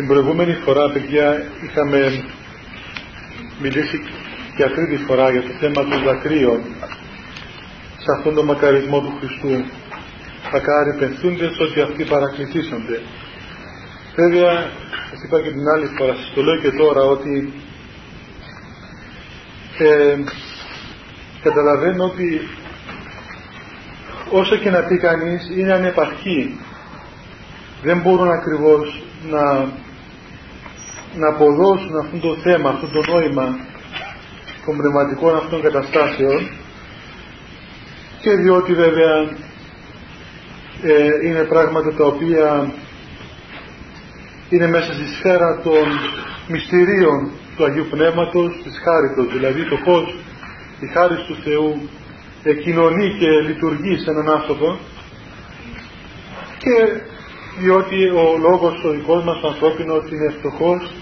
Την προηγούμενη φορά, παιδιά, είχαμε μιλήσει για τρίτη φορά για το θέμα των δακρύων σε αυτόν τον μακαρισμό του Χριστού. Μακάρι πενθούντες ότι αυτοί παρακληθήσονται. Βέβαια, σας είπα και την άλλη φορά, σας το λέω και τώρα, ότι ε, καταλαβαίνω ότι όσο και να πει κανείς είναι ανεπαρκή δεν μπορούν ακριβώς να, να αποδώσουν αυτό το θέμα, αυτό το νόημα των πνευματικών αυτών καταστάσεων και διότι βέβαια ε, είναι πράγματα τα οποία είναι μέσα στη σφαίρα των μυστηρίων του Αγίου Πνεύματος, της χάριτος, δηλαδή το πώς η χάρη του Θεού κοινωνεί και λειτουργεί σε έναν άνθρωπο. Και διότι ο λόγος ο δικός μας ο ανθρώπινος είναι φτωχός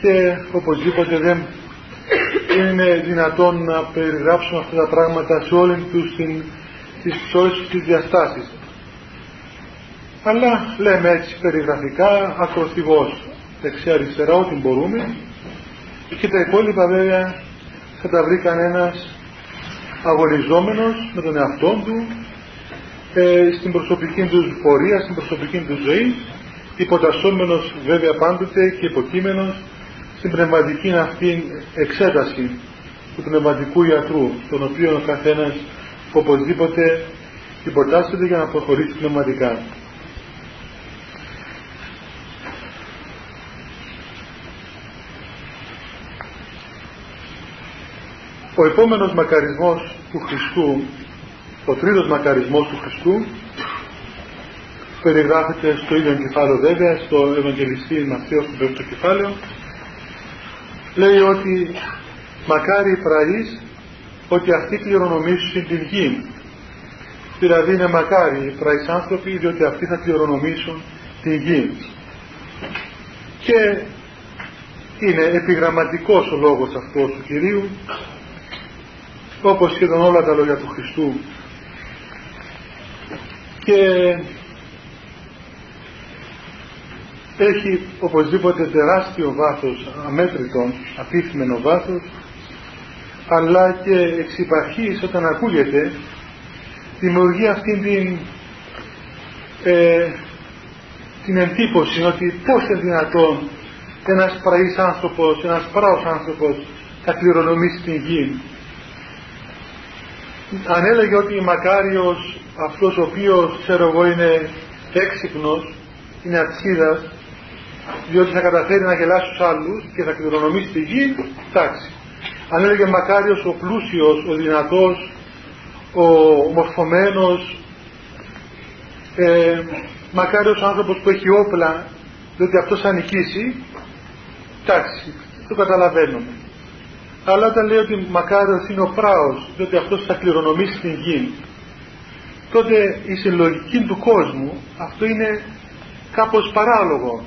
και οπωσδήποτε δεν είναι δυνατόν να περιγράψουμε αυτά τα πράγματα σε όλες τους την, τις, όλες τις διαστάσεις. Αλλά λέμε έτσι περιγραφικά, ακροθυγώς, δεξιά-αριστερά, ό,τι μπορούμε και τα υπόλοιπα βέβαια θα τα βρει κανένας αγωνιζόμενος με τον εαυτό του ε, στην προσωπική τους πορεία, στην προσωπική τους ζωή υποτασσόμενος βέβαια πάντοτε και υποκείμενος στην πνευματική αυτή εξέταση του πνευματικού ιατρού τον οποίο ο καθένας οπωσδήποτε υποτάσσεται για να προχωρήσει πνευματικά. Ο επόμενος μακαρισμός του Χριστού, ο τρίτος μακαρισμός του Χριστού, περιγράφεται στο ίδιο κεφάλαιο βέβαια, στο Ευαγγελιστή Μαθαίο στο πρώτο κεφάλαιο, λέει ότι μακάρι πραείς ότι αυτοί κληρονομήσουν την γη. Δηλαδή είναι μακάρι οι πραείς άνθρωποι διότι αυτοί θα κληρονομήσουν την γη. Και είναι επιγραμματικός ο λόγος αυτός του Κυρίου όπως σχεδόν όλα τα λόγια του Χριστού και έχει οπωσδήποτε τεράστιο βάθος αμέτρητο, απίθυμενο βάθος αλλά και εξ όταν ακούγεται δημιουργεί αυτήν την ε, την εντύπωση ότι πώς είναι δυνατόν ένας πραής άνθρωπος, ένας πράος άνθρωπος θα κληρονομήσει την γη. Αν έλεγε ότι μακάριος αυτός ο οποίος ξέρω εγώ είναι έξυπνος είναι ατσίδας διότι θα καταφέρει να γελάσει τους άλλους και θα κληρονομήσει τη γη εντάξει. Αν έλεγε μακάριος ο πλούσιος ο δυνατός ο μορφωμένος ε, μακάριος ο άνθρωπος που έχει όπλα διότι αυτός θα νικήσει εντάξει το καταλαβαίνουμε. Αλλά όταν λέει ότι μακάριος είναι ο πράος διότι αυτός θα κληρονομήσει την γη τότε η συλλογική του κόσμου αυτό είναι κάπως παράλογο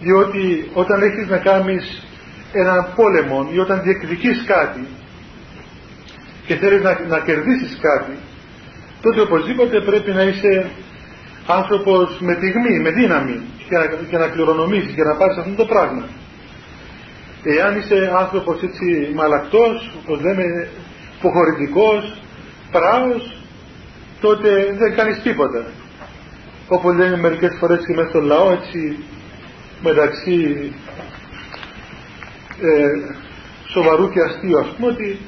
διότι όταν έχεις να κάνεις έναν πόλεμο ή όταν διεκδικείς κάτι και θέλεις να, να κερδίσεις κάτι τότε οπωσδήποτε πρέπει να είσαι άνθρωπος με πυγμή, με δύναμη και να, και να κληρονομήσεις και να πάρεις αυτό το πράγμα. Εάν είσαι άνθρωπος έτσι μαλακτός, όπως λέμε, υποχωρητικός, πράος, τότε δεν κάνεις τίποτα. Όπως λένε μερικές φορές και μέσα στο λαό, έτσι, μεταξύ ε, σοβαρού και αστείου, ας πούμε, ότι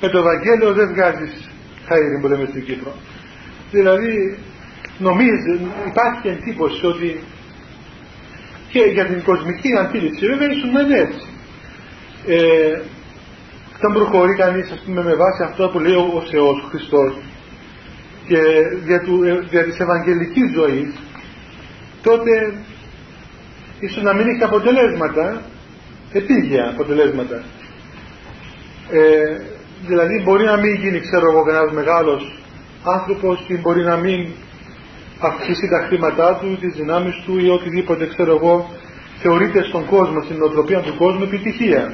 με το Ευαγγέλιο δεν βγάζεις χαίρι που λέμε στην Κύπρο. Δηλαδή, νομίζει, υπάρχει εντύπωση ότι και για την κοσμική αντίληψη βέβαια ήσουν έτσι ε, όταν προχωρεί κανείς ας πούμε με βάση αυτό που λέει ο Θεός, ο Χριστός και δια, του, ε, δια της Ευαγγελικής ζωής τότε ίσως να μην έχει αποτελέσματα επίγεια αποτελέσματα. Ε, δηλαδή μπορεί να μην γίνει ξέρω εγώ κανένας μεγάλος άνθρωπος και μπορεί να μην αυξήσει τα χρήματά του, τις δυνάμεις του ή οτιδήποτε ξέρω εγώ θεωρείται στον κόσμο, στην νοοτροπία του κόσμου επιτυχία.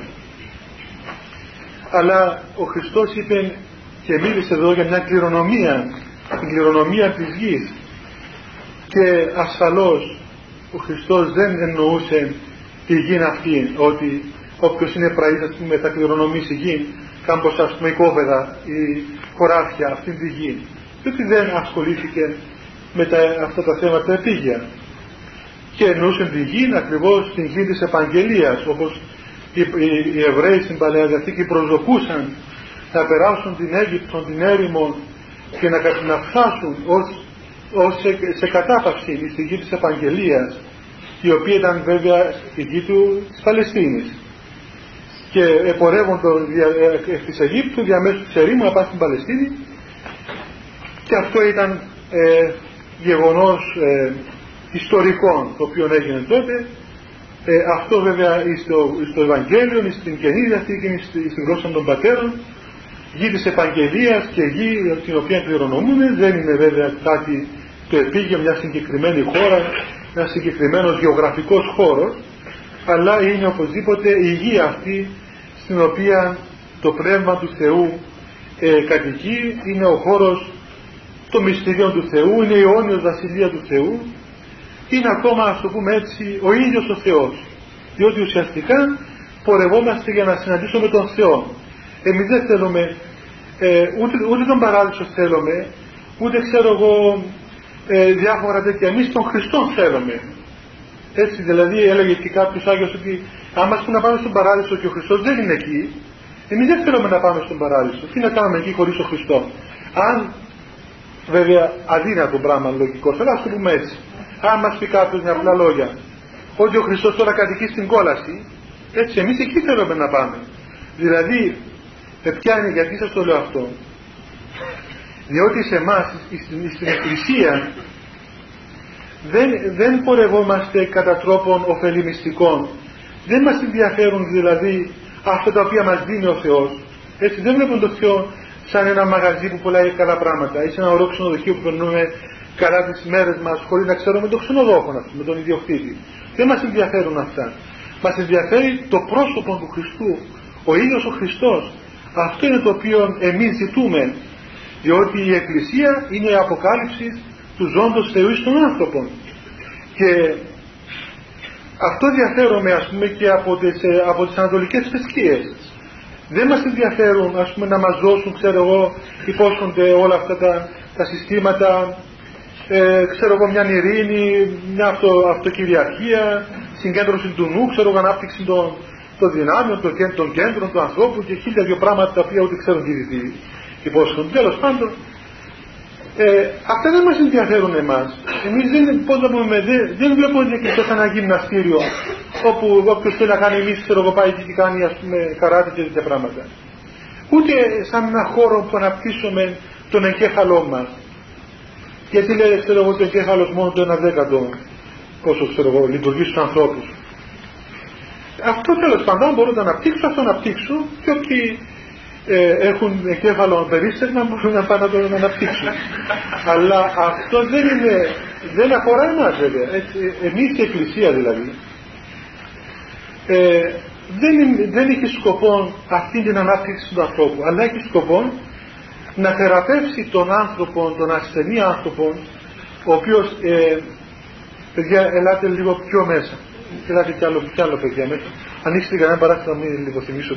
Αλλά ο Χριστός είπε και μίλησε εδώ για μια κληρονομία την κληρονομία της γης. Και ασφαλώς ο Χριστός δεν εννοούσε τη γη αυτή ότι όποιος είναι πραής ας πούμε θα κληρονομήσει γη κάμπος ας πούμε οικόπεδα ή χωράφια αυτήν τη γη. Διότι δεν ασχολήθηκε με τα, αυτά τα θέματα επίγεια. Και εννοούσε τη γη ακριβώς την γη της Επαγγελίας όπως οι, οι, οι Εβραίοι στην Παλαιά Διαθήκη προσδοκούσαν να περάσουν την Αίγυπτο, την έρημο και να, να φτάσουν ως, ως σε, σε κατάπαυση στη γη της Επαγγελίας η οποία ήταν βέβαια η γη του της Παλαιστίνης. Και επορεύονται εκ της Αιγύπτου διαμέσου της ερήμου να πάει στην Παλαιστίνη. Και αυτό ήταν ε, γεγονός ε, ιστορικό το οποίο έγινε τότε. Ε, αυτό βέβαια στο, στο Ευαγγέλιο, στην Καινή Διαθήκη, στην γλώσσα των πατέρων γη της Επαγγελίας και γη την οποία κληρονομούμε δεν είναι βέβαια κάτι το επίγειο μια συγκεκριμένη χώρα ένας συγκεκριμένος γεωγραφικός χώρος αλλά είναι οπωσδήποτε η γη αυτή στην οποία το Πνεύμα του Θεού ε, κατοικεί είναι ο χώρος των μυστηρίων του Θεού είναι η αιώνιος βασιλεία του Θεού είναι ακόμα ας το πούμε έτσι ο ίδιος ο Θεός διότι ουσιαστικά πορευόμαστε για να συναντήσουμε τον Θεό. Εμείς δεν θέλουμε ε, ούτε, ούτε τον παράδεισο θέλουμε ούτε ξέρω εγώ ε, διάφορα τέτοια. Εμείς τον Χριστό θέλουμε. Έτσι δηλαδή έλεγε και κάποιος Άγιος ότι άμα πούμε να πάμε στον παράδεισο και ο Χριστός δεν είναι εκεί εμείς δεν θέλουμε να πάμε στον παράδεισο. Τι να κάνουμε εκεί χωρίς τον Χριστό; Αν βέβαια αδύνατο πράγμα λογικό αλλά ας το πούμε έτσι. Αν μας πει κάποιος με απλά λόγια ότι ο Χριστός τώρα κατοικεί στην κόλαση έτσι εμείς εκεί θέλουμε να πάμε. Δηλαδή πιάνει γιατί σας το λέω αυτό. Διότι σε εμάς στην Εκκλησία δεν, δεν πορευόμαστε κατά τρόπον ωφελημιστικών δεν μας ενδιαφέρουν δηλαδή αυτά τα οποία μας δίνει ο Θεός. Έτσι δεν βλέπουν το Θεό σαν ένα μαγαζί που πουλάει καλά πράγματα. Ή σαν ένα ωραίο ξενοδοχείο που περνούμε καλά τις μέρες μας χωρίς να ξέρουμε τον ξενοδόχο με τον ιδιοκτήτη. Δεν μας ενδιαφέρουν αυτά. Μας ενδιαφέρει το πρόσωπο του Χριστού. Ο ίδιος ο Χριστός αυτό είναι το οποίο εμείς ζητούμε διότι η Εκκλησία είναι η αποκάλυψη του ζώντος Θεού στον άνθρωπο. Και αυτό διαφέρομαι ας πούμε και από τις, ε, από τις ανατολικές θρησκείες. Δεν μας ενδιαφέρουν ας πούμε να μας δώσουν ξέρω εγώ υπόσχονται όλα αυτά τα, τα συστήματα ε, ξέρω εγώ μια ειρήνη μια αυτο, αυτοκυριαρχία συγκέντρωση του νου ξέρω εγώ ανάπτυξη των, των δυνάμεων των, των κέντρων του ανθρώπου και χίλια δύο πράγματα τα οποία ούτε ξέρουν τι, τι υπόσχονται τέλος πάντων ε, αυτά δεν μας ενδιαφέρουν εμάς. Εμείς δεν, πώς να πούμε, δεν, δεν βλέπουμε την εκκλησία σαν ένα γυμναστήριο όπου όποιος θέλει να κάνει εμείς ξέρω εγώ πάει και κάνει ας πούμε καράτη και τέτοια πράγματα. Ούτε σαν ένα χώρο που αναπτύσσουμε τον εγκέφαλό μας. Γιατί λέει ξέρω εγώ το εγκέφαλος μόνο το ένα δέκατο πόσο ξέρω εγώ λειτουργεί στους ανθρώπους. Αυτό τέλος πάντων μπορώ να αναπτύξω, αυτό να αναπτύξω και όποιοι ε, έχουν εγκέφαλο περίστευμα μπορούν να πάνε να το αναπτύξουν. Αλλά αυτό δεν είναι, δεν αφορά εμάς βέβαια. Έτσι, εμείς η Εκκλησία δηλαδή ε, δεν, δεν έχει σκοπό αυτή την ανάπτυξη του ανθρώπου, αλλά έχει σκοπό να θεραπεύσει τον άνθρωπο, τον ασθενή άνθρωπο, ο οποίος, ε, παιδιά, ελάτε λίγο πιο μέσα. Ελάτε κι άλλο, κι άλλο παιδιά μέσα. Ανοίξτε κανένα παράθυρο, μην λίγο θυμίσω.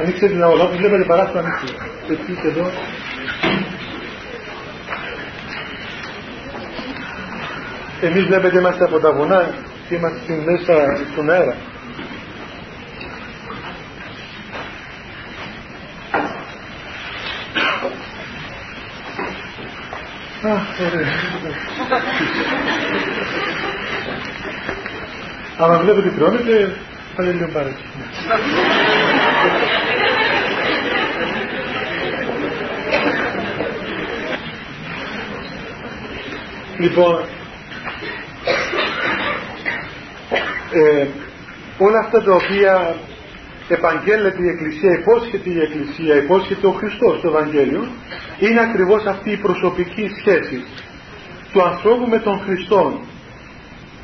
Ανοίξτε την αγορά που βλέπετε παράθυρο ανοίξτε. Και εδώ. Εμείς βλέπετε είμαστε από τα βουνά και είμαστε μέσα στον αέρα. Αλλά βλέπετε τρώνετε, θα είναι λίγο παρέτσι. Λοιπόν, ε, όλα αυτά τα οποία επαγγέλλεται η Εκκλησία, υπόσχεται η Εκκλησία, υπόσχεται ο Χριστός στο Ευαγγέλιο, είναι ακριβώς αυτή η προσωπική σχέση του ανθρώπου με τον Χριστό.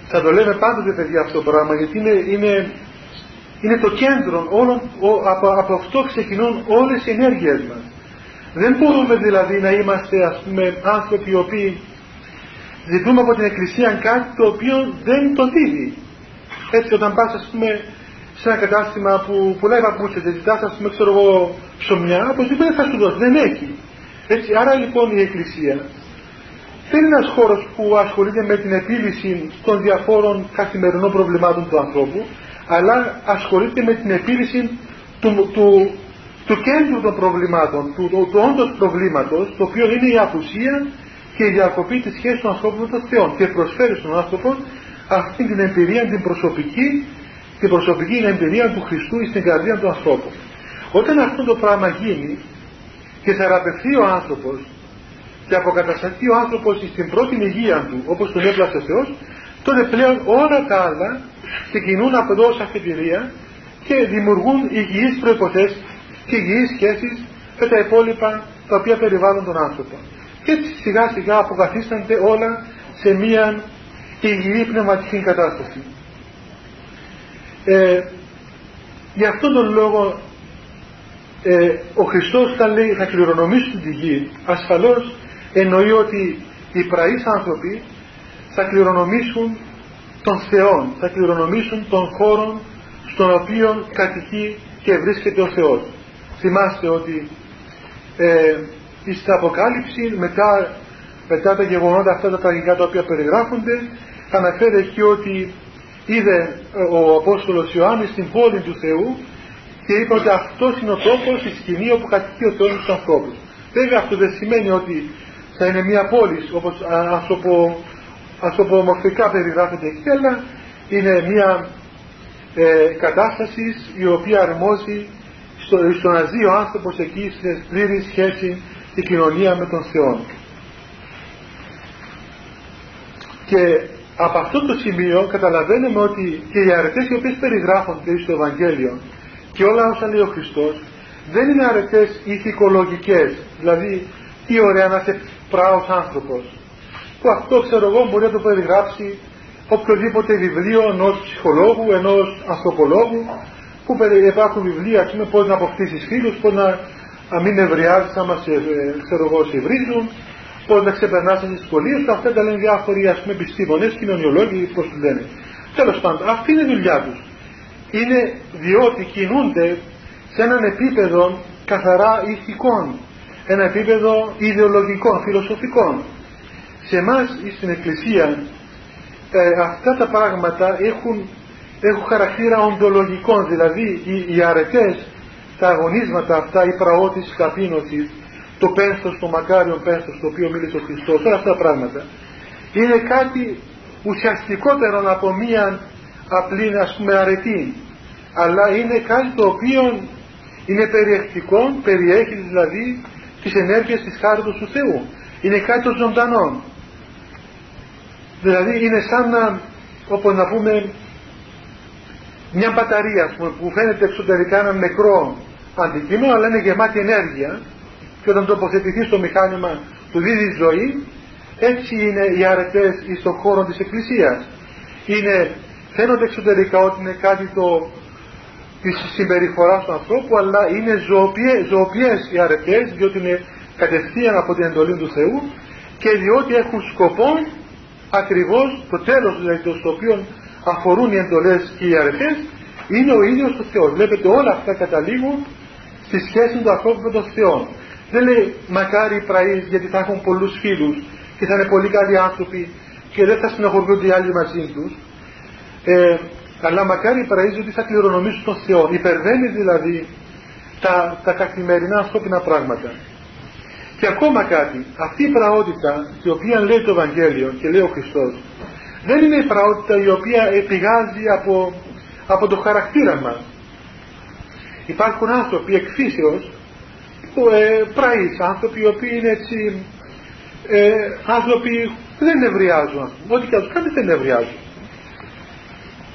Θα το λέμε πάντοτε παιδιά αυτό το πράγμα γιατί είναι, είναι, είναι το κέντρο όλων, από, από αυτό ξεκινούν όλες οι ενέργειες μας. Δεν μπορούμε δηλαδή να είμαστε ας πούμε άνθρωποι οι οποίοι ζητούμε από την Εκκλησία κάτι το οποίο δεν το δίδει. Έτσι όταν πας ας πούμε σε ένα κατάστημα που πουλάει παπούτσες, ζητάς ας πούμε ξέρω εγώ ψωμιά, οπωσδήποτε θα σου δώσει, δεν έχει. Έτσι, άρα λοιπόν η Εκκλησία δεν είναι ένας χώρος που ασχολείται με την επίλυση των διαφόρων καθημερινών προβλημάτων του ανθρώπου, αλλά ασχολείται με την επίλυση του, του, του κέντρου των προβλημάτων, του, του, του όντως προβλήματος, το οποίο είναι η απουσία και η διακοπή της σχέσης του ανθρώπου με τον Θεό και προσφέρει στον άνθρωπο αυτή την εμπειρία την προσωπική, την προσωπική εμπειρία του Χριστού στην καρδία του ανθρώπου. Όταν αυτό το πράγμα γίνει και θεραπευθεί ο άνθρωπος και αποκατασταθεί ο άνθρωπος στην πρώτη υγεία του όπως τον έπλασε ο Θεός τότε πλέον όλα τα άλλα ξεκινούν από εδώ ως αφετηρία και δημιουργούν υγιείς προϋποθέσεις και υγιείς σχέσεις με τα υπόλοιπα τα οποία περιβάλλουν τον άνθρωπο. Και έτσι σιγά σιγά αποκαθίστανται όλα σε μία υγιή πνευματική κατάσταση. Ε, γι' αυτόν τον λόγο ε, ο Χριστός θα λέει θα κληρονομήσει την γη ασφαλώς εννοεί ότι οι πραείς άνθρωποι θα κληρονομήσουν τον Θεό, θα κληρονομήσουν τον χώρο στον οποίο κατοικεί και βρίσκεται ο Θεός. Θυμάστε ότι ε, στην Αποκάλυψη μετά, μετά τα γεγονότα αυτά τα τραγικά τα οποία περιγράφονται αναφέρει εκεί ότι είδε ε, ο Απόστολος Ιωάννης στην πόλη του Θεού και είπε ότι αυτός είναι ο τόπος, η σκηνή όπου κατοικεί ο Θεός στους ανθρώπους. Βέβαια αυτό δεν σημαίνει ότι θα είναι μια πόλη όπως ανθρωπομορφικά περιγράφεται εκεί, αλλά είναι μια ε, κατάσταση η οποία αρμόζει στο, στο να ζει ο άνθρωπος εκεί σε πλήρη σχέση και κοινωνία με τον Θεό. Και από αυτό το σημείο καταλαβαίνουμε ότι και οι αρετές οι οποίες περιγράφονται στο Ευαγγέλιο και όλα όσα λέει ο Χριστός δεν είναι αρετές ηθικολογικές δηλαδή τι ωραία να είσαι πράος άνθρωπος που αυτό ξέρω εγώ μπορεί να το περιγράψει οποιοδήποτε βιβλίο ενός ψυχολόγου, ενός ανθρωπολόγου που υπάρχουν βιβλία ας πούμε πώς να αποκτήσεις φίλους, πώς να, να μην ευριάζεις άμα σε, ε, ξέρω εγώ, σε βρίζουν πώς να ξεπερνάς τις δυσκολίες αυτά τα λένε διάφοροι ας πούμε επιστήμονες, κοινωνιολόγοι, πώς τους λένε. Τέλος πάντων, αυτή είναι η δουλειά τους είναι διότι κινούνται σε έναν επίπεδο καθαρά ηθικών, ένα επίπεδο ιδεολογικών, φιλοσοφικών. Σε εμάς στην Εκκλησία ε, αυτά τα πράγματα έχουν, έχουν χαρακτήρα οντολογικών, δηλαδή οι, οι αρετές, τα αγωνίσματα αυτά, η πραότηση καπίνωση, το πένθος, το μακάριο πένθος, το οποίο μίλησε ο Χριστός, όλα αυτά τα πράγματα, είναι κάτι ουσιαστικότερο από μία απλή ας πούμε αρετή. Αλλά είναι κάτι το οποίο είναι περιεκτικό, περιέχει δηλαδή τις ενέργειες της χάριτος του Θεού. Είναι κάτι το ζωντανό. Δηλαδή είναι σαν να όπως να πούμε μια μπαταρία πούμε, που φαίνεται εξωτερικά ένα νεκρό αντικείμενο αλλά είναι γεμάτη ενέργεια και όταν τοποθετηθεί στο μηχάνημα του δίδει ζωή έτσι είναι οι αρετές στον χώρο της Εκκλησίας. Είναι φαίνονται εξωτερικά ότι είναι κάτι το της συμπεριφοράς του ανθρώπου αλλά είναι ζωοποιές, ζωοποιές οι αρετές διότι είναι κατευθείαν από την εντολή του Θεού και διότι έχουν σκοπό ακριβώς το τέλος δηλαδή το στο οποίο αφορούν οι εντολές και οι αρετές είναι ο ίδιος ο Θεός. Βλέπετε όλα αυτά καταλήγουν στη σχέση του ανθρώπου με τον Θεό δεν λέει μακάρι οι πραείς γιατί θα έχουν πολλούς φίλους και θα είναι πολύ καλοί άνθρωποι και δεν θα συνεχωρούνται οι άλλοι μαζί τους ε, αλλά μακάρι παραίζει ότι θα κληρονομήσουν τον Θεό. Υπερβαίνει δηλαδή τα, τα καθημερινά ανθρώπινα πράγματα. Και ακόμα κάτι, αυτή η πραότητα η οποία λέει το Ευαγγέλιο και λέει ο Χριστός δεν είναι η πραότητα η οποία επηγάζει από, από το χαρακτήρα μας. Υπάρχουν άνθρωποι εκφύσεως που ε, πραείς, άνθρωποι οι οποίοι είναι έτσι ε, άνθρωποι που δεν νευριάζουν. Ό,τι και τους κάνεις δεν νευριάζουν.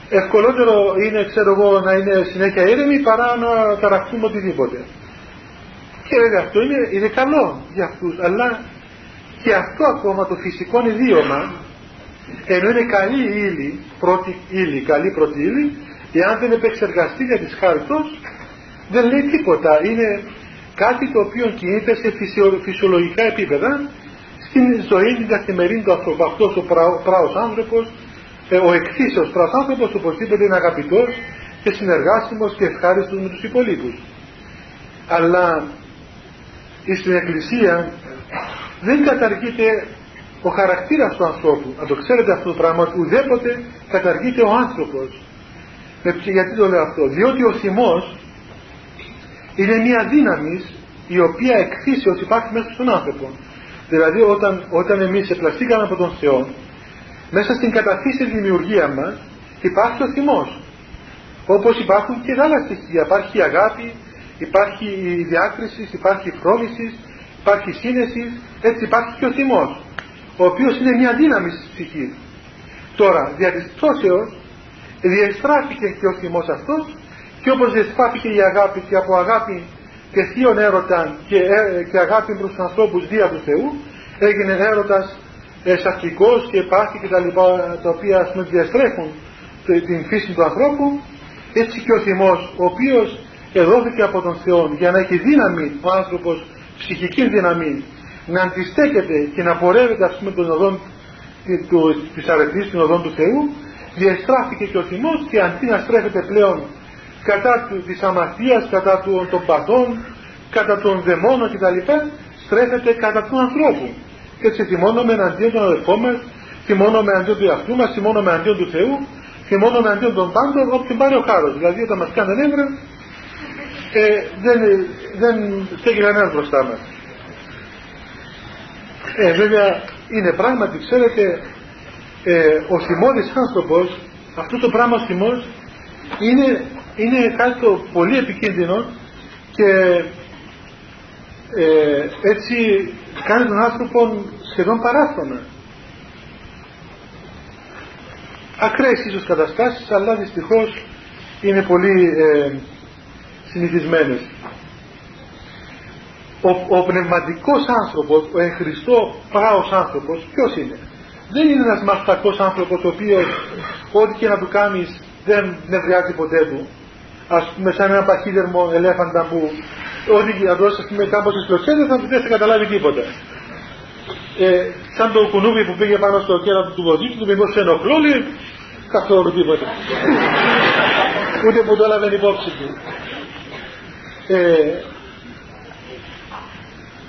Ευκολότερο είναι ξέρω εγώ να είναι συνέχεια ήρεμοι παρά να ταραχτούμε οτιδήποτε. Και βέβαια αυτό είναι, είναι καλό για αυτούς αλλά και αυτό ακόμα το φυσικό ιδίωμα ενώ είναι καλή ύλη πρώτη ύλη, καλή πρώτη ύλη εάν δεν επεξεργαστεί για τις χάρτος δεν λέει τίποτα. Είναι κάτι το οποίο κινείται σε φυσιολογικά επίπεδα στη στην ζωή την καθημερινή του ανθρώπου. Αυτός ο πράος άνθρωπος, ε, ο εκθήσεως πράος άνθρωπος οπωσδήποτε είναι αγαπητός και συνεργάσιμος και ευχάριστος με τους υπολείπους. Αλλά στην Εκκλησία δεν καταργείται ο χαρακτήρας του ανθρώπου. Αν το ξέρετε αυτό το πράγμα, ουδέποτε καταργείται ο άνθρωπος. γιατί το λέω αυτό; Διότι ο θυμός είναι μια δύναμη η οποία εκθήσεως υπάρχει μέσα στον άνθρωπο. Δηλαδή όταν, όταν εμείς επλαστήκαμε από τον Θεό, μέσα στην καταφύση δημιουργία μας υπάρχει ο θυμός. Όπως υπάρχουν και άλλα στοιχεία. Υπάρχει η αγάπη, υπάρχει η διάκρισης, υπάρχει η φρόνησης, υπάρχει η σύνεσης, έτσι υπάρχει και ο θυμός, ο οποίος είναι μια δύναμη στη ψυχή. Τώρα, δια της πτώσεως, διεστράφηκε και ο θυμός αυτός και όπως διεστράφηκε η αγάπη και από αγάπη και θείον έρωτα και, ε, και αγάπη προς τους ανθρώπους δια του Θεού, έγινε έρωτας ε, και υπάρχει και τα λοιπά τα οποία ας πούμε διαστρέφουν την φύση του ανθρώπου έτσι και ο θυμός ο οποίος εδόθηκε από τον Θεό για να έχει δύναμη ο άνθρωπος ψυχική δύναμη να αντιστέκεται και να πορεύεται ας πούμε των οδών της αρετής των οδών του Θεού διαστράφηκε και ο θυμός και αντί να στρέφεται πλέον κατά του, της αμαρτίας, κατά του, των παθών, κατά των δαιμόνων κτλ. στρέφεται κατά του ανθρώπου. Και έτσι θυμώνουμε εναντίον των αδελφών μας, θυμώνουμε εναντίον του εαυτού μας, θυμώνουμε εναντίον του Θεού, θυμώνουμε εναντίον των πάντων, όποιον πάρει ο χάρος. Δηλαδή όταν μας κάνει νεύρα, ε, δεν, δεν στέκει κανένας μπροστά μας. Ε, βέβαια είναι πράγματι, ξέρετε, ε, ο θυμώδης άνθρωπος, αυτό το πράγμα ο θυμός, είναι, είναι κάτι το πολύ επικίνδυνο και ε, έτσι κάνει τον άνθρωπο σχεδόν παράφρονα. Ακραίες ίσως καταστάσεις, αλλά δυστυχώς είναι πολύ ε, συνηθισμένες. Ο, ο πνευματικός άνθρωπος, ο εν Χριστώ πράος άνθρωπος, ποιος είναι; Δεν είναι ένας μαστακός άνθρωπος ο οποίος ό,τι και να του κάνεις δεν νευριάζει ποτέ του. Ας πούμε σαν ένα παχύδερμο ελέφαντα που ό,τι να δώσει ας πούμε κάπως στις θα δεν θα καταλάβει τίποτα. Ε, σαν το κουνούβι που πήγε πάνω στο κέρατο του βοδιού του, μήπως σε ενοχλώ, λέει, καθόλου τίποτα. Ούτε που το έλαβε υπόψη του. Ε,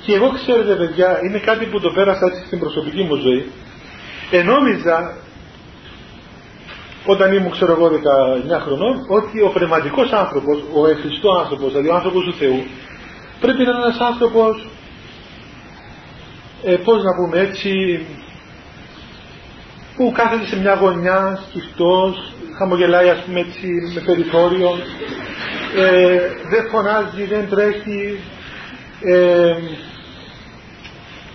και εγώ ξέρετε παιδιά, είναι κάτι που το πέρασα έτσι στην προσωπική μου ζωή. Ενόμιζα, όταν ήμουν ξέρω εγώ 19 χρονών, ότι ο πνευματικός άνθρωπος, ο ευχριστό άνθρωπος, δηλαδή ο άνθρωπος του Θεού, πρέπει να είναι ένας άνθρωπος, ε, πώς να πούμε έτσι, που κάθεται σε μια γωνιά, σκυφτός, χαμογελάει ας πούμε έτσι με περιθώριο, ε, δεν φωνάζει, δεν τρέχει, ε,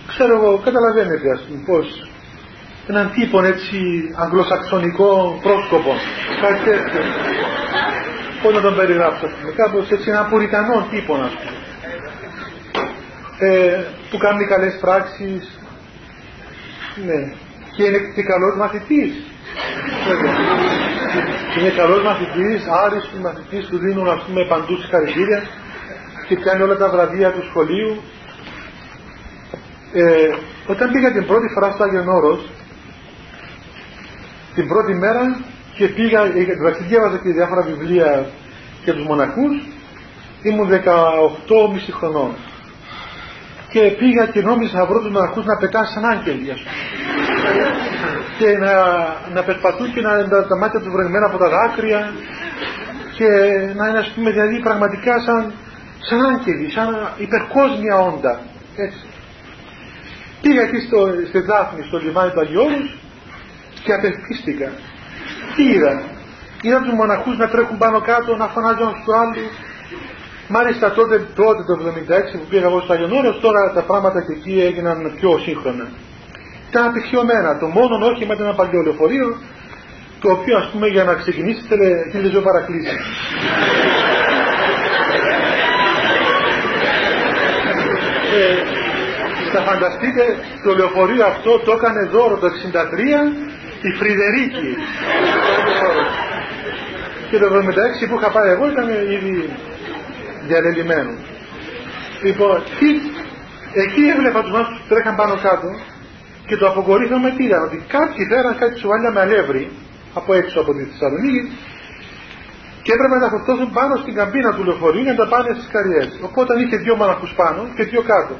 ξέρω εγώ, καταλαβαίνετε ας πούμε πώς, έναν τύπο έτσι αγγλοσαξονικό πρόσκοπο, κάτι τέτοιο. Πώς να τον περιγράψω, πούμε, κάπως έτσι ένα πουριτανό τύπο, ας πούμε. Ε, που κάνει καλές πράξεις, ναι, και είναι και καλός μαθητής. Είναι καλός μαθητής, άριστος μαθητής, του δίνουν ας πούμε παντού συγχαρητήρια και κάνει όλα τα βραβεία του σχολείου. Ε, όταν πήγα την πρώτη φορά στο Άγιον Όρος, την πρώτη μέρα και πήγα, εντάξει διάβαζα και διάφορα βιβλία για τους μοναχούς, ήμουν 18,5 χρονών. Και πήγα και νόμιζα να βρω τους μοναχούς να πετάσουν σαν άγγελοι, ας πούμε και να, να περπατούν και να είναι τα μάτια τους βρεγμένα από τα δάκρυα και να είναι ας πούμε δηλαδή πραγματικά σαν, σαν άγγελοι, σαν υπερκόσμια όντα. Έτσι. Πήγα εκεί στο, στη Δάφνη, στο λιμάνι του Αγιώρους και απελπίστηκα. Τι είδα; Είδα τους μοναχούς να τρέχουν πάνω κάτω, να φωνάζουν στους άλλους. Μάλιστα τότε, τότε το 1976 που πήγα εγώ στο Αγιονόρος, τώρα τα πράγματα και εκεί έγιναν πιο σύγχρονα ήταν απειχιωμένα. Το μόνο όχημα ήταν ένα παλιό λεωφορείο, το οποίο ας πούμε για να ξεκινήσει θέλει δύο παρακλήσεις. ε, θα φανταστείτε το λεωφορείο αυτό το έκανε δώρο το 63 η Φρυδερίκη και το 76 που είχα πάει εγώ ήταν ήδη διαλελειμμένο λοιπόν εκεί έβλεπα τους μάθους που τρέχαν πάνω κάτω και το αποκορύφωμα τι ήταν, ότι κάποιοι φέραν κάτι σουβάλια με αλεύρι από έξω από τη Θεσσαλονίκη και έπρεπε να φορτώσουν πάνω στην καμπίνα του λεωφορείου για να τα πάνε στις καριές. Οπότε είχε δύο μοναχού πάνω και δύο κάτω.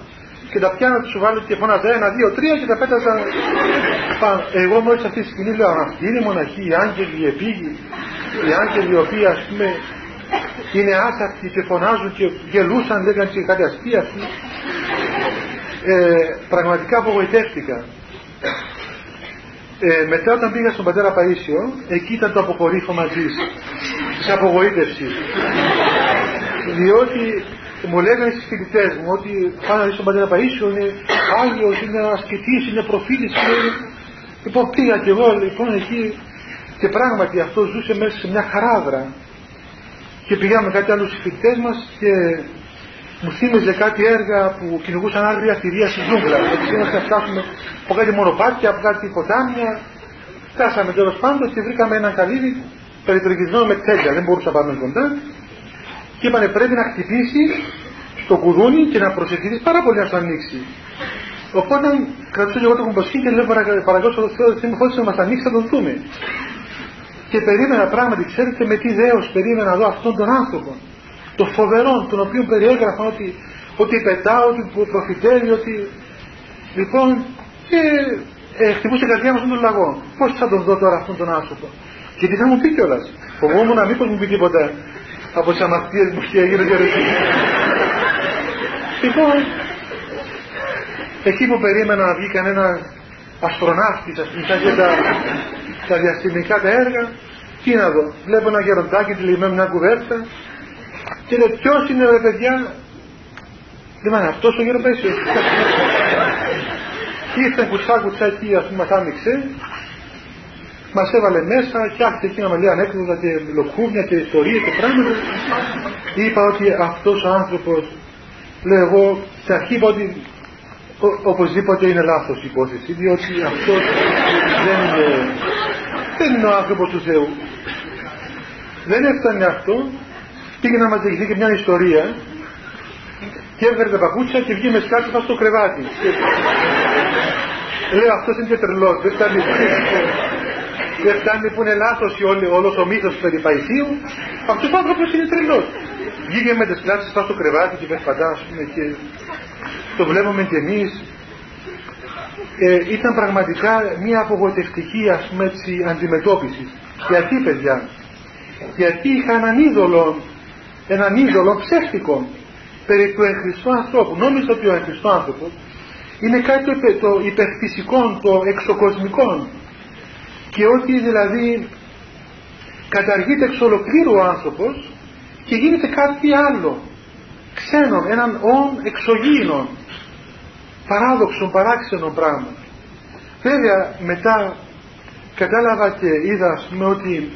Και τα πιάνα τους σουβάλια και φώναζα ένα, δύο, τρία και τα πέταζα πάνω. Εγώ μόλις αυτή τη σκηνή λέω Αυτοί είναι μοναχοί, οι άγγελοι, οι επίγειοι, οι άγγελοι οι οποίοι ας πούμε είναι άσαρτοι και φωνάζουν και γελούσαν, λέγανε και κάτι αστεία ε, πραγματικά απογοητεύτηκα. Ε, μετά όταν πήγα στον πατέρα Παΐσιο, εκεί ήταν το αποκορύφωμα της, της απογοήτευσης. Διότι μου λέγανε στις φοιτητές μου ότι πάνε να δεις τον πατέρα Παΐσιο, είναι Άγιος, είναι ασκητής, είναι προφήτης. Είναι... Λοιπόν πήγα και εγώ λοιπόν εκεί και πράγματι αυτό ζούσε μέσα σε μια χαράδρα. Και πήγαμε κάτι άλλους φοιτητές μας και μου θύμιζε κάτι έργα που κυνηγούσαν άγρια θηρία στη ζούγκλα. Έτσι είμαστε να φτάσουμε από κάτι μονοπάτια, από κάτι ποτάμια. Φτάσαμε τέλος πάντων και βρήκαμε ένα καλύδι περιτριγισμένο με τέλεια. Δεν μπορούσα να πάμε κοντά. Και είπανε πρέπει να χτυπήσει στο κουδούνι και να προσευχηθεί πάρα πολύ να το ανοίξει. Οπότε κρατούσα και εγώ το κουμποσχή και λέω παρακαλώ στον Θεό, δεν μου να μας ανοίξει, θα τον δούμε. Και περίμενα πράγματι, ξέρετε με τι δέος περίμενα να δω αυτόν τον άνθρωπο το φοβερό, τον οποίο περιέγραφαν ότι, ότι πετά, ότι προφητεύει, ότι... Λοιπόν, και ε, χτυπούσε η καρδιά μου στον λαγό. Πώς θα τον δω τώρα αυτόν τον άνθρωπο; Και τι θα μου πει κιόλας; Φοβόμουν να μήπως μου πει τίποτα από τις αμαρτίε μου και έγινε και Λοιπόν, εκεί που περίμενα να βγει κανένα αστροναύτης, α πούμε, σαν τα, τα διαστημικά τα έργα, τι να δω. Βλέπω ένα γεροντάκι τυλιγμένο μια κουβέρτα, και λέει ποιος είναι ρε παιδιά; Λοιπόν αυτός ο Γεροπέσιος Ήρθε κουτσά κουτσά εκεί ας πούμε μας άνοιξε μας έβαλε μέσα και άρχισε εκεί να με λέει ανέκδοτα και λοκούνια και ιστορίες και πράγματα είπα ότι αυτός ο άνθρωπος λέω εγώ σε αρχή είπα ότι ο, οπωσδήποτε είναι λάθος η υπόθεση διότι αυτός δεν είναι δεν είναι ο άνθρωπος του Θεού δεν έφτανε αυτό πήγε να μας διηγηθεί και μια ιστορία και έβγαλε τα παπούτσια και βγήκε με σκάτσι στο κρεβάτι. Λέω αυτός είναι και τρελός, δεν φτάνει, δεν φτάνει που είναι λάθος όλο, όλος ο μύθος του περιπαϊσίου, αυτός ο άνθρωπος είναι τρελός. Βγήκε με τις πλάτσες πάνω στο κρεβάτι και περπατά ας πούμε και το βλέπουμε και εμείς. Ε, ήταν πραγματικά μια απογοητευτική ας πούμε έτσι αντιμετώπιση. Γιατί παιδιά, γιατί είχα έναν είδωλο έναν είδωλο ψεύτικο περί του εγχριστού ανθρώπου. Νόμιζα ότι ο εγχριστός άνθρωπος είναι κάτι το, το υπερφυσικό, το εξοκοσμικό και ότι δηλαδή καταργείται εξ ολοκλήρου ο άνθρωπος και γίνεται κάτι άλλο. Ξένον, έναν όν εξωγήινο παράδοξο, παράξενο πράγμα. Βέβαια μετά κατάλαβα και είδα ας πούμε ότι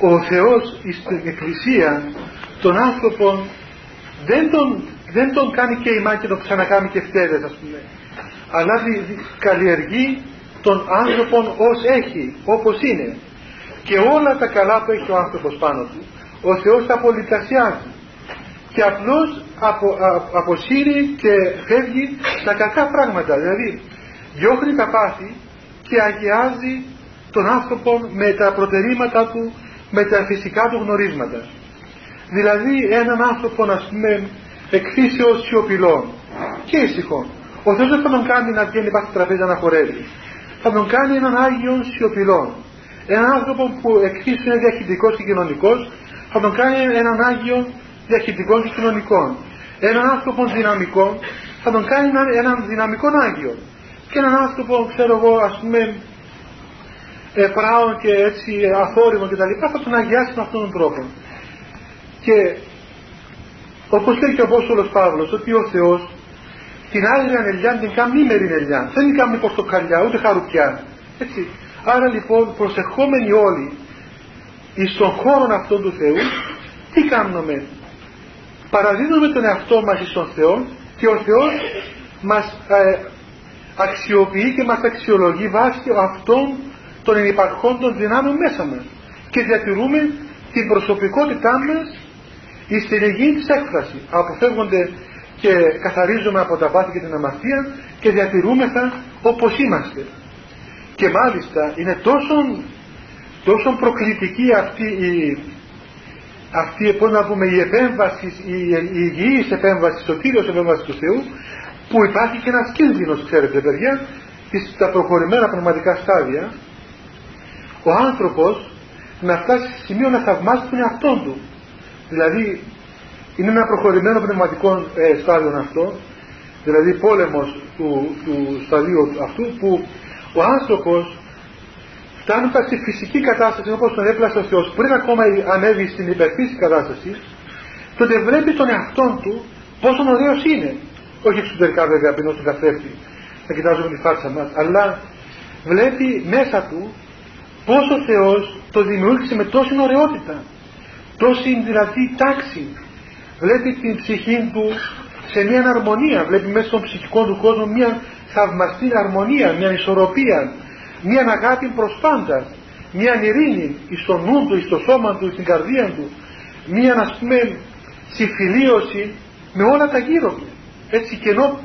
ο Θεός στην Εκκλησία τον άνθρωπο δεν τον, δεν τον κάνει και ημά και τον ξανακάνει και φταίδες ας πούμε. Αλλά καλλιεργεί τον άνθρωπο ως έχει, όπως είναι και όλα τα καλά που έχει ο άνθρωπος πάνω του ο Θεός τα πολυτασιάζει και απλώς απο, αποσύρει και φεύγει τα κακά πράγματα δηλαδή διώχνει τα πάθη και αγιάζει τον άνθρωπο με τα προτερήματα του με τα φυσικά του γνωρίσματα. Δηλαδή έναν άνθρωπο να πούμε εκφύσεως σιωπηλών και ήσυχων. Ο Θεός δεν θα τον κάνει να βγαίνει πάνω στο τραπέζι να χορεύει. Θα τον κάνει έναν Άγιο σιωπηλών. Έναν άνθρωπο που εκφύσεως είναι διαχειτικός και κοινωνικός θα τον κάνει έναν Άγιο διαχειτικός και κοινωνικό. Έναν άνθρωπο δυναμικό θα τον κάνει έναν δυναμικό Άγιο. Και έναν άνθρωπο, ξέρω εγώ, ας πούμε, πράων και έτσι αθόρυβων και τα λοιπά θα τον αγιάσει με αυτόν τον τρόπο. Και όπως λέει και ο Απόστολος Παύλος ότι ο Θεός την άγρια ελιά την κάνει ελιά. Δεν την κάνει πορτοκαλιά ούτε χαρουπιά. Έτσι. Άρα λοιπόν προσεχόμενοι όλοι εις τον χώρο αυτόν του Θεού τι κάνουμε; Παραδίδουμε τον εαυτό μας εις τον Θεό και ο Θεός μας ε, αξιοποιεί και μας αξιολογεί βάσει αυτών των ενυπαρχόντων δυνάμεων μέσα μας και διατηρούμε την προσωπικότητά μας στην υγιή της έκφρασης. Αποφεύγονται και καθαρίζουμε από τα πάθη και την αμαρτία και διατηρούμεθα όπως είμαστε. Και μάλιστα είναι τόσο, τόσο προκλητική αυτή η, αυτή πώς να πούμε η επέμβαση, η, η υγιής επέμβαση, το τύριος επέμβαση του Θεού που υπάρχει και ένας κίνδυνος ξέρετε παιδιά στα προχωρημένα πνευματικά στάδια ο άνθρωπος να φτάσει σε σημείο να θαυμάσει τον εαυτό του δηλαδή είναι ένα προχωρημένο πνευματικό ε, στάδιο αυτό δηλαδή πόλεμος του, του σταδίου αυτού που ο άνθρωπος φτάνοντα σε φυσική κατάσταση όπως τον έπλασε ο Θεός πριν ακόμα ανέβει στην υπερφύση κατάσταση τότε βλέπει τον εαυτό του πόσο ωραίος είναι. Όχι εξωτερικά βέβαια πριν τον καθρέφτη να κοιτάζουμε τη φάτσα μας αλλά βλέπει μέσα του πόσο ο Θεός το δημιούργησε με τόση ωραιότητα τόση δηλαδή τάξη βλέπει την ψυχή του σε μια αρμονία βλέπει μέσα στον ψυχικό του κόσμο μια θαυμαστή αρμονία μια ισορροπία μια αγάπη προς πάντα μια ειρήνη στο νου του, στο σώμα του, στην καρδία του μια ας πούμε συμφιλίωση με όλα τα γύρω του. Έτσι και ενώ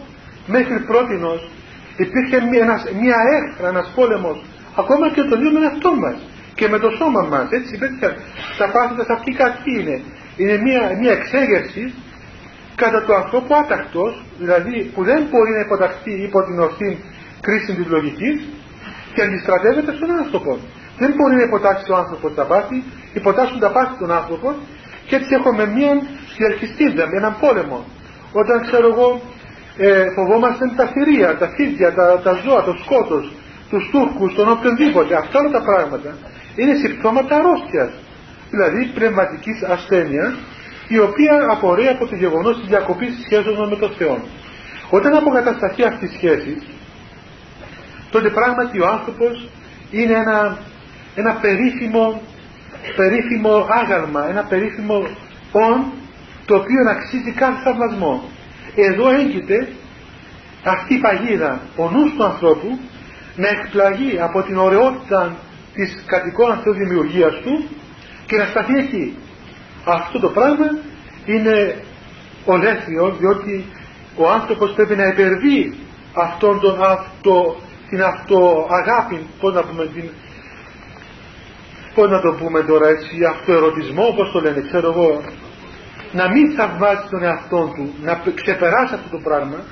μέχρι πρότινος υπήρχε μια, μια έχθρα, ένας πόλεμος ακόμα και το δύο με αυτό μας και με το σώμα μας. Έτσι παιδιά τα πάθητα αυτή κακή είναι είναι μια, μια εξέγερση κατά το ανθρώπου άτακτος δηλαδή που δεν μπορεί να υποταχθεί υπό την ορθή κρίση της λογικής και αντιστρατεύεται στον άνθρωπο. Δεν μπορεί να υποτάξει ο άνθρωπος τα πάθη υποτάσσουν τα πάθη των άνθρωπων και έτσι έχουμε μια διαρκιστίδα με έναν πόλεμο. Όταν ξέρω εγώ ε, φοβόμαστε τα θηρία, τα φίδια, τα, τα ζώα, το σκότος, τους Τούρκους, τον οποιονδήποτε, αυτά όλα τα πράγματα είναι συμπτώματα αρρώστιας δηλαδή πνευματικής ασθένειας η οποία απορρέει από το γεγονός της διακοπής της σχέσης με τον Θεό. Όταν αποκατασταθεί αυτή η σχέση τότε πράγματι ο άνθρωπος είναι ένα, ένα περίφημο, περίφημο άγαλμα, ένα περίφημο όν το οποίο αξίζει κάθε θαυμασμό. Εδώ έγκυται αυτή η παγίδα, ο νους του ανθρώπου να εκπλαγεί από την ωραιότητα της κατοικών αυτής δημιουργίας του και να σταθεί εκεί. Αυτό το πράγμα είναι ολέθριο διότι ο άνθρωπος πρέπει να υπερβεί αυτόν τον αυτο, την αυτοαγάπη, πώς να πούμε, την, πώς να το πούμε τώρα έτσι, αυτοερωτισμό, όπως το λένε, ξέρω εγώ, να μην θαυμάζει τον εαυτό του, να ξεπεράσει αυτό το πράγμα,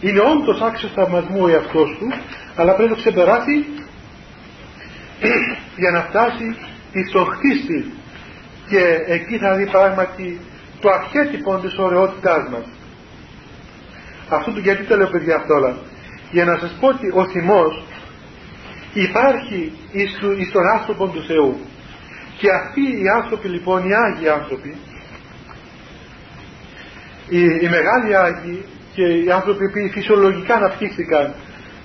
είναι όντως άξιος θαυμασμού ο εαυτός του, αλλά πρέπει να το ξεπεράσει για να φτάσει στον χτίστη και εκεί θα δει πράγματι το αρχέτυπο της ωραιότητάς μας. Αυτό του γιατί το λέω παιδιά αυτό όλα. Για να σας πω ότι ο θυμός υπάρχει εις, τον άνθρωπο του Θεού. Και αυτοί οι άνθρωποι λοιπόν, οι Άγιοι άνθρωποι, οι, οι μεγάλοι Άγιοι και οι άνθρωποι που φυσιολογικά αναπτύχθηκαν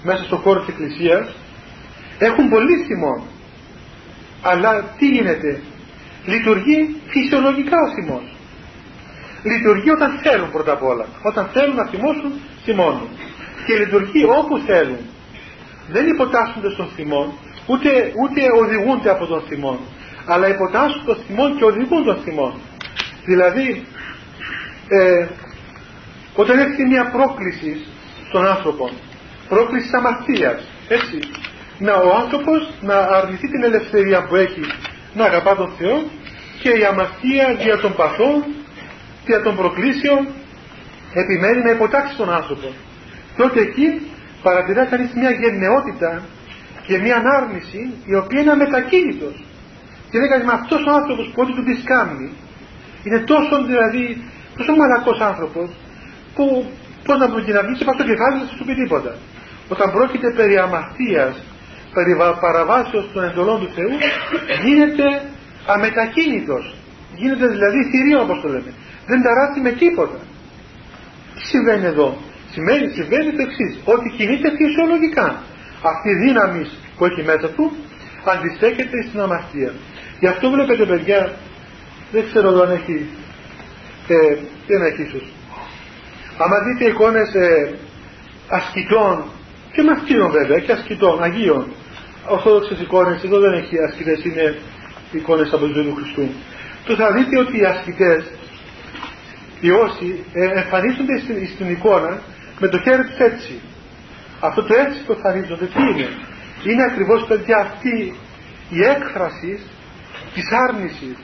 μέσα στον χώρο της Εκκλησίας έχουν πολύ θυμό. Αλλά τι γίνεται, λειτουργεί φυσιολογικά ο θυμός. Λειτουργεί όταν θέλουν πρώτα απ' όλα. Όταν θέλουν να θυμώσουν, θυμώνουν. Και λειτουργεί όπου θέλουν. Δεν υποτάσσονται στον θυμό, ούτε, ούτε οδηγούνται από τον θυμό. Αλλά υποτάσσουν τον θυμό και οδηγούν τον θυμό. Δηλαδή, ε, όταν έρχεται μια πρόκληση στον άνθρωπο, πρόκληση αμαρτίας, έτσι, να ο άνθρωπος να αρνηθεί την ελευθερία που έχει να αγαπά τον Θεό και η αμαρτία δια των παθών, δια των προκλήσεων επιμένει να υποτάξει τον άνθρωπο. Τότε εκεί παρατηρά κανείς μια γενναιότητα και μια ανάρνηση η οποία είναι αμετακίνητος. Και δεν κάνει με αυτός ο άνθρωπος που ό,τι του πει κάνει είναι τόσο δηλαδή, τόσο μαλακός άνθρωπος που πώς να τον κοινωνήσει από το κεφάλι δεν σου πει τίποτα. Όταν πρόκειται περί αμαρτίας περί παραβάσεως των εντολών του Θεού γίνεται αμετακίνητος. Γίνεται δηλαδή θηρίο όπως το λέμε. Δεν ταράσει με τίποτα. Τι συμβαίνει εδώ; Σημαίνει, συμβαίνει το εξής ότι κινείται φυσιολογικά. Αυτή η δύναμη που έχει μέσα του αντιστέκεται στην αμαρτία γι' αυτό βλέπετε παιδιά δεν ξέρω αν έχει ε, δεν έχει ίσως. Άμα δείτε εικόνες ε, ασκητών και μαθητήρων βέβαια και ασκητών, Αγίων ορθόδοξες εικόνες εδώ δεν έχει ασκητές είναι εικόνες από τη ζωή του Χριστού το θα δείτε ότι οι ασκητές οι όσοι ε, εμφανίζονται στην, στην εικόνα με το χέρι τους έτσι. Αυτό το έτσι που εμφανίζονται τι είναι; Είναι ακριβώς παιδιά αυτή η έκφραση της άρνησης.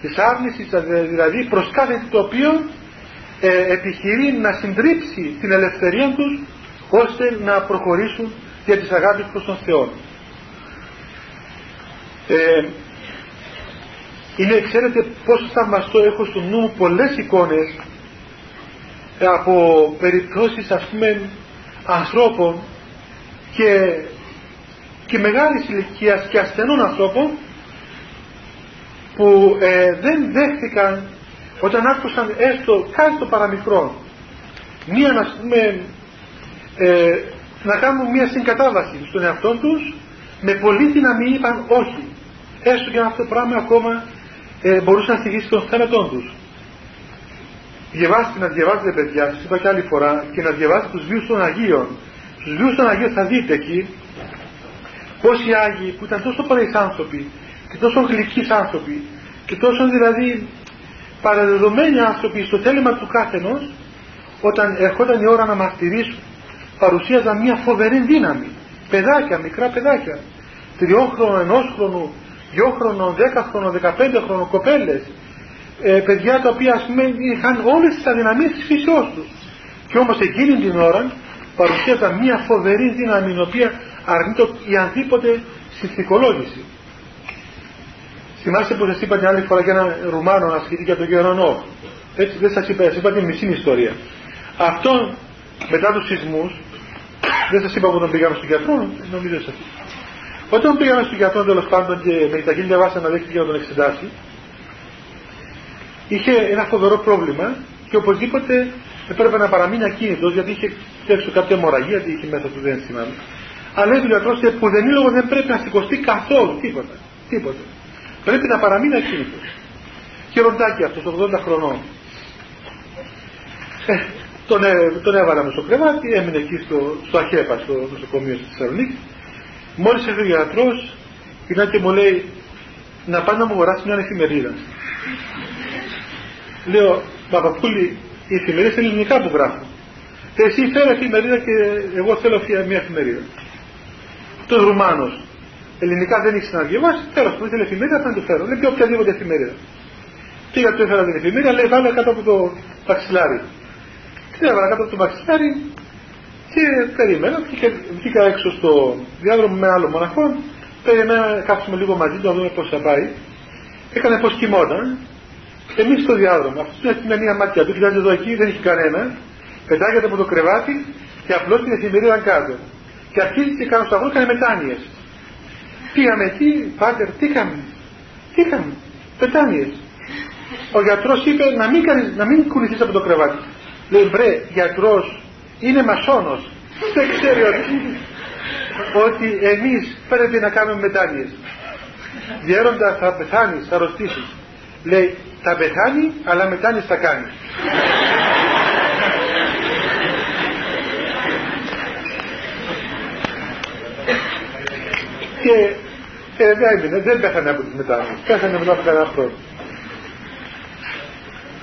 Της άρνησης δηλαδή προς κάθε το οποίο ε, επιχειρεί να συντρίψει την ελευθερία τους ώστε να προχωρήσουν για τις αγάπης προς τον Θεό. Ε, είναι, ξέρετε πόσο θαυμαστό έχω στο νου μου πολλές εικόνες από περιπτώσεις ας πούμε ανθρώπων και, και μεγάλης ηλικίας και ασθενών ανθρώπων που ε, δεν δέχτηκαν όταν άκουσαν έστω κάτι το παραμικρό μία να πούμε ε, να κάνουν μία συγκατάβαση στον εαυτό τους με πολύ δύναμη είπαν όχι. Έστω και αυτό το πράγμα ακόμα ε, μπορούσε να θυγήσει τον θάνατό τους. Διαβάστε να διαβάζετε παιδιά σας είπα και άλλη φορά και να διαβάζετε τους βίους των Αγίων. Στους βίους των Αγίων θα δείτε εκεί πως οι Άγιοι που ήταν τόσο πολλοί άνθρωποι και τόσο γλυκοί άνθρωποι και τόσο δηλαδή παραδεδομένοι άνθρωποι στο θέλημα του κάθενος όταν ερχόταν η ώρα να μαρτυρήσουν παρουσίαζαν μια φοβερή δύναμη. Παιδάκια, μικρά παιδάκια. Τριόχρονο, ενόσχρονο, δυόχρονο, δέκαχρονο, δεκαπέντεχρονο κοπέλες. Ε, παιδιά τα οποία ας πούμε είχαν όλες τις αδυναμίες της φύσεώς τους. Και όμως εκείνη την ώρα παρουσίαζαν μια φοβερή δύναμη η οποία αρνείται η αντίποτε συνθηκολόγηση Θυμάστε που σας είπα την άλλη φορά για έναν Ρουμάνο να σχετεί για τον Γερονό. Έτσι δεν σας είπα, σας είπα την μισή ιστορία. Αυτό μετά τους σεισμούς, δεν σας είπα που τον πήγαμε στον γιατρό, νομίζω σας Όταν πήγαμε στον γιατρό τέλος πάντων και με τα χίλια βάσα να δέχτηκε να τον εξετάσει, είχε ένα φοβερό πρόβλημα και οπωσδήποτε έπρεπε να παραμείνει ακίνητος γιατί είχε έξω κάποια μοραγία, τι είχε μέσα του δεν θυμάμαι. Αλλά ο γιατρός που δεν λόγο δεν πρέπει να σηκωστεί καθόλου τίποτα. τίποτα. Πρέπει να παραμείνει ακίνητος. Και ροντάκι αυτός, 80 χρονών. Ε, τον, ε, τον έβαλαμε στο κρεβάτι, έμεινε εκεί στο, στο Αχέπα, στο νοσοκομείο στη Θεσσαλονίκη. Μόλις ήρθε ο γιατρός, πεινά και μου λέει να πάει να μου αγοράσει μια εφημερίδα. Λέω, Παπαπούλη, η εφημερίδα είναι ελληνικά που γράφω. Εσύ φέρε εφημερίδα και εγώ θέλω μια εφημερίδα. Το Ρουμάνος, ελληνικά δεν έχεις να διαβάσεις, τέλο πάντων ήθελε εφημερίδα, θα το φέρω. Λέει και οποιαδήποτε εφημερίδα. Πήγα του έφερα την εφημερίδα, λέει βάλε κάτω από το μαξιλάρι. Την έβαλα κάτω από το μαξιλάρι και περίμενα. Βγήκα έξω στο διάδρομο με άλλο μοναχό. Περίμενα να κάψουμε λίγο μαζί του να δούμε πώς θα πάει. Έκανε πώ κοιμόταν. Εμείς στο διάδρομο. Αυτό είναι μια μάτια του, κοιτάζει εδώ εκεί, δεν έχει κανένα. Πετάγεται από το κρεβάτι και απλώς την εφημερίδα κάτω. Και αρχίζει και κάνω σταυρό, έκανε μετάνοιες. Πήγαμε εκεί, πάτερ, τι είχαμε, τι είχαμε, πετάνιες. Ο γιατρός είπε να μην, κάνεις, να μην κουνηθείς από το κρεβάτι. Λέει μπρε, γιατρός είναι μασόνος. Δεν ξέρει ότι, ότι εμείς πρέπει να κάνουμε μετάνοιες. Διέροντα θα πεθάνεις, θα αρρωστήσεις. Λέει θα πεθάνει αλλά μετάνοιες θα κάνει. και ε, δεν έμεινε, δεν πέθανε από τις μετάνοιες. Πέθανε μετά από κανένα χρόνο.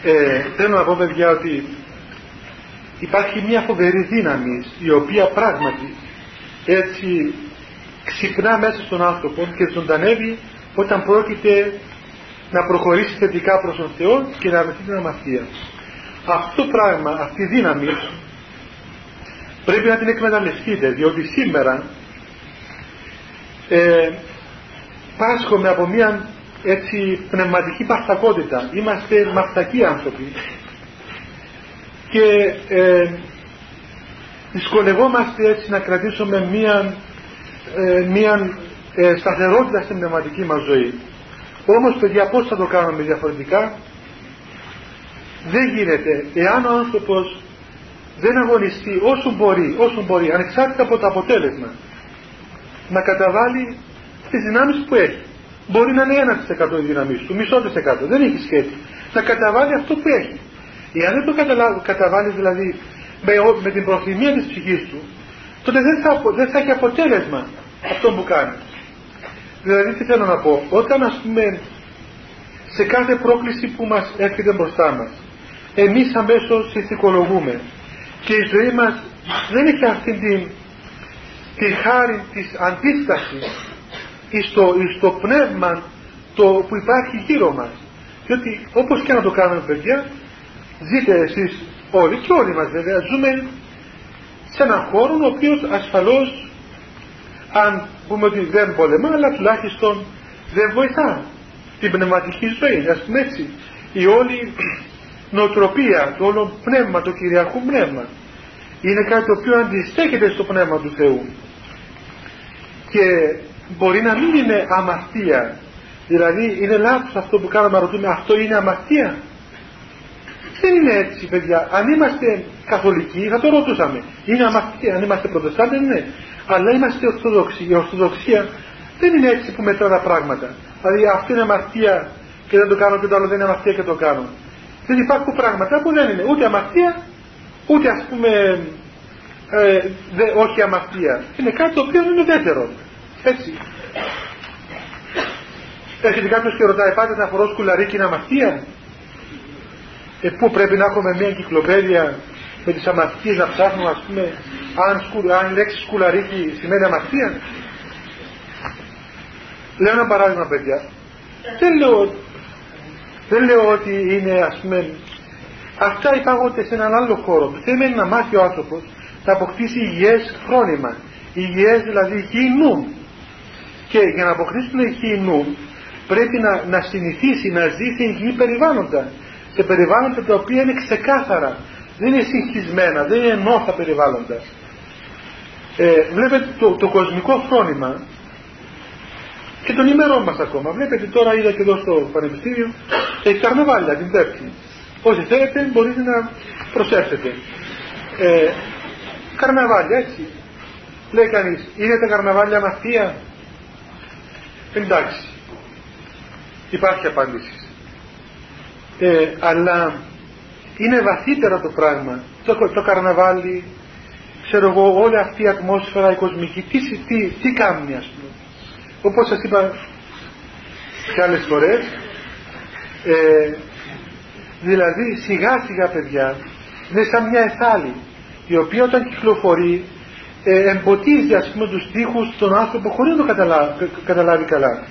Ε, θέλω να πω παιδιά ότι υπάρχει μια φοβερή δύναμη η οποία πράγματι έτσι ξυπνά μέσα στον άνθρωπο και ζωντανεύει όταν πρόκειται να προχωρήσει θετικά προς τον Θεό και να βρεθεί την αμαρτία. Αυτό το πράγμα, αυτή η δύναμη πρέπει να την εκμεταλλευτείτε διότι σήμερα ε, πάσχομαι από μια έτσι πνευματική παστακότητα. Είμαστε μαστακοί άνθρωποι. Και ε, δυσκολευόμαστε έτσι να κρατήσουμε μια, ε, μια ε, σταθερότητα στην πνευματική μας ζωή. Όμως παιδιά πώς θα το κάνουμε διαφορετικά; Δεν γίνεται. Εάν ο άνθρωπος δεν αγωνιστεί όσο μπορεί, όσο μπορεί, ανεξάρτητα από το αποτέλεσμα, να καταβάλει τις δυνάμεις που έχει. Μπορεί να είναι 1% η δύναμή του, μισό της εκατό, δεν έχει σχέση. Να καταβάλει αυτό που έχει. Εάν δεν το καταβάλεις δηλαδή με, με την προθυμία της ψυχής του, τότε δεν θα, δεν θα έχει αποτέλεσμα αυτό που κάνει. Δηλαδή τι θέλω να πω, όταν ας πούμε σε κάθε πρόκληση που μας έρχεται μπροστά μας, εμείς αμέσως συνθηκολογούμε και η ζωή μας δεν έχει αυτή την, τη χάρη της αντίστασης στο, στο πνεύμα το που υπάρχει γύρω μας διότι όπως και να το κάνουμε παιδιά ζείτε εσείς όλοι και όλοι μας βέβαια ζούμε σε έναν χώρο ο οποίος ασφαλώς αν πούμε ότι δεν πολεμά αλλά τουλάχιστον δεν βοηθά την πνευματική ζωή. Ας πούμε έτσι η όλη νοοτροπία το όλο πνεύμα το κυριακού πνεύμα είναι κάτι το οποίο αντιστέκεται στο πνεύμα του Θεού. Και μπορεί να μην είναι αμαρτία. Δηλαδή είναι λάθος αυτό που κάναμε να ρωτούμε αυτό είναι αμαρτία; Δεν είναι έτσι παιδιά. Αν είμαστε καθολικοί θα το ρωτούσαμε. Είναι αμαρτία αν είμαστε προτεστάντες ναι. Αλλά είμαστε ορθοδοξοί. Η ορθοδοξία δεν είναι έτσι που μετρά τα πράγματα. Δηλαδή αυτό είναι αμαρτία και δεν το κάνω και το άλλο δεν είναι αμαρτία και το κάνω. Δεν υπάρχουν πράγματα που δεν είναι ούτε αμαρτία ούτε ας πούμε ε, δε, όχι αμαρτία. Είναι κάτι το οποίο είναι δεύτερο. Έτσι. Έρχεται κάποιος και ρωτάει πάτε να φορώ σκουλαρίκι είναι αμαρτία; Ε, πού πρέπει να έχουμε μια κυκλοπαίδεια με τις αμαρτίες να ψάχνουμε ας πούμε αν, σκου, αν η λέξη σκουλαρίκι σημαίνει αμαρτία; Λέω ένα παράδειγμα παιδιά. Δεν λέω, δεν λέω ότι είναι ας πούμε αυτά υπάγονται σε έναν άλλο χώρο. Θέλει να μάθει ο άνθρωπος να αποκτήσει υγιές φρόνημα. Υγιές δηλαδή υγιή νου. Και για να αποκτήσουν υγιή νου πρέπει να, να συνηθίσει να ζει σε υγιή περιβάλλοντα σε περιβάλλοντα τα οποία είναι ξεκάθαρα. Δεν είναι συγχυσμένα, δεν είναι ενώθα περιβάλλοντα ε, βλέπετε το, το κοσμικό φρόνημα και τον ημερών μας ακόμα. Βλέπετε τώρα είδα και εδώ στο πανεπιστήμιο έχει καρναβάλια την Πέμπτη. Όσοι θέλετε μπορείτε να προσέξετε ε, καρναβάλια έτσι. Λέει κανείς είναι τα καρναβάλια μαθία; Εντάξει. Υπάρχει απάντηση ε, αλλά είναι βαθύτερο το πράγμα. Το, το καρναβάλι ξέρω εγώ όλη αυτή η ατμόσφαιρα η κοσμική τι, τι, τι κάνει ας πούμε. Όπως σας είπα και άλλες φορές ε, δηλαδή σιγά σιγά παιδιά είναι σαν μια εθάλη η οποία όταν κυκλοφορεί ε, εμποτίζει ας πούμε τους τείχους των άνθρωπων χωρίς να το καταλάβει, καταλάβει καλά.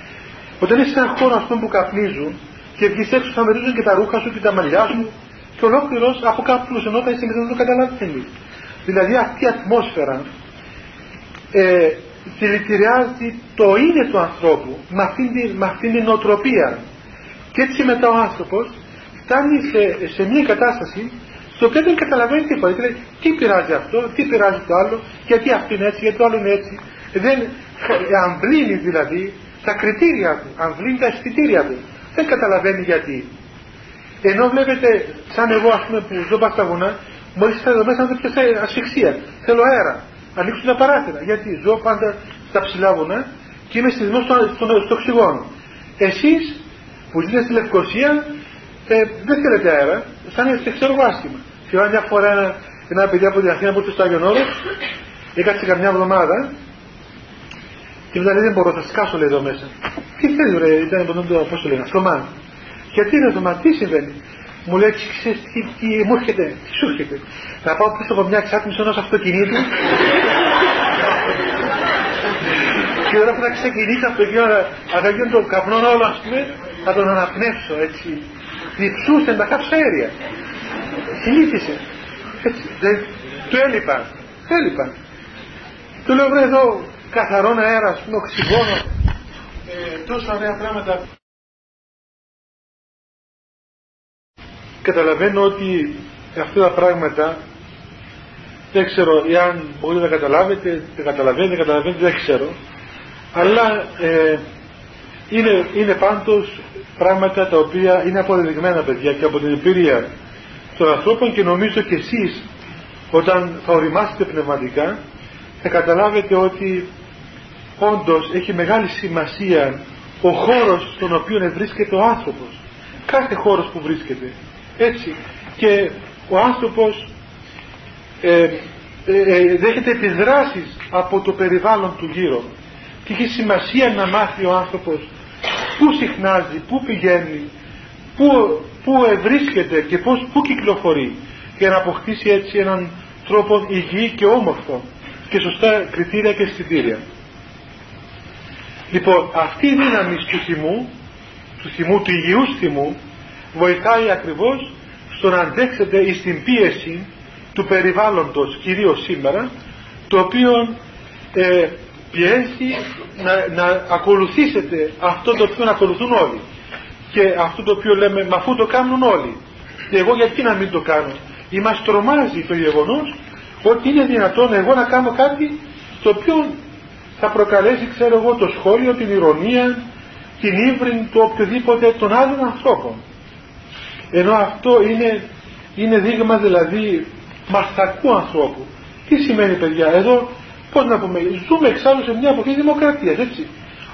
Όταν είσαι σε έναν χώρο αυτό που καπνίζουν και βγεις έξω θα μερίζουν και τα ρούχα σου και τα μαλλιά σου και ολόκληρος από κάπου ενώ θα είσαι να το καταλάβεις δηλαδή αυτή η ατμόσφαιρα ε, δηλητηριάζει το είναι του ανθρώπου με αυτήν, την, με αυτήν την νοοτροπία και έτσι μετά ο άνθρωπος φτάνει σε, σε μια κατάσταση στο οποίο δεν καταλαβαίνει τίποτα. Δηλαδή, τι πειράζει αυτό, τι πειράζει το άλλο, γιατί αυτό είναι έτσι, γιατί το άλλο είναι έτσι. Δεν αμβλύνει δηλαδή τα κριτήρια του, αμβλύνει τα αισθητήρια του. Δεν καταλαβαίνει γιατί. Ενώ βλέπετε, σαν εγώ ας πούμε που ζω στα βουνά, μόλις θα εδώ μέσα να δω ασφυξία. Θέλω αέρα. Ανοίξω τα παράθυρα. Γιατί ζω πάντα στα ψηλά βουνά και είμαι στη στο, στο, στο οξυγόνο. Εσείς που ζείτε στη Λευκοσία ε, δεν θέλετε αέρα, σαν είστε ξέρω εγώ άσχημα. Θυμάμαι μια φορά ένα, ένα παιδί από την Αθήνα που ήρθε στο Άγιον Όρος, έκατσε καμιά εβδομάδα και μετά λέει δεν μπορώ, θα σκάσω λέει εδώ μέσα. Τι θέλεις ρε, ήταν από τον πώς το λένε, αυτομά. Γιατί είναι αυτομά, τι συμβαίνει; Μου λέει, ξέρεις τι, τι μου έρχεται, τι σου έρχεται; Να πάω πίσω από μια εξάτμιση ενός αυτοκινήτου και όταν θα ξεκινήσει αυτό και θα γίνει το καπνό όλο ας πούμε θα τον αναπνεύσω έτσι διψούσε τα καυσαέρια συνήθισε έτσι δεν, του έλειπαν έλειπαν του λέω βρε εδώ καθαρό αέρα ας πούμε οξυγόνο ε, τόσα ωραία πράγματα καταλαβαίνω ότι αυτά τα πράγματα δεν ξέρω εάν μπορείτε να καταλάβετε, δεν καταλαβαίνετε, δεν καταλαβαίνετε, δεν ξέρω. Αλλά ε, είναι, είναι πάντως πράγματα τα οποία είναι αποδεδειγμένα παιδιά και από την εμπειρία των ανθρώπων και νομίζω και εσείς όταν θα οριμάσετε πνευματικά θα καταλάβετε ότι όντως έχει μεγάλη σημασία ο χώρος στον οποίο βρίσκεται ο άνθρωπος. Κάθε χώρος που βρίσκεται. Έτσι. Και ο άνθρωπος ε, ε, ε, δέχεται επιδράσεις από το περιβάλλον του γύρω. Και έχει σημασία να μάθει ο άνθρωπος πού συχνάζει, πού πηγαίνει πού πού βρίσκεται και πώς, πού κυκλοφορεί για να αποκτήσει έτσι έναν τρόπο υγιή και όμορφο και σωστά κριτήρια και αισθητήρια. Λοιπόν, αυτή η δύναμη του θυμού, του θυμού, του υγιούς θυμού, βοηθάει ακριβώς στο να αντέξετε εις την πίεση του περιβάλλοντος, κυρίως σήμερα, το οποίο ε, πιέζει να, να ακολουθήσετε αυτό το οποίο ακολουθούν όλοι. Και αυτό το οποίο λέμε, μα αφού το κάνουν όλοι. Και εγώ γιατί να μην το κάνω. Ή μας τρομάζει το γεγονός ότι είναι δυνατόν εγώ να κάνω κάτι το οποίο θα προκαλέσει ξέρω εγώ το σχόλιο, την ηρωνία, την ύβριν του οποιοδήποτε των άλλων ανθρώπων. Ενώ αυτό είναι, είναι δείγμα δηλαδή μαστακού ανθρώπου. Τι σημαίνει παιδιά, εδώ πώς να πούμε, ζούμε εξάλλου σε μια εποχή δημοκρατίας, έτσι.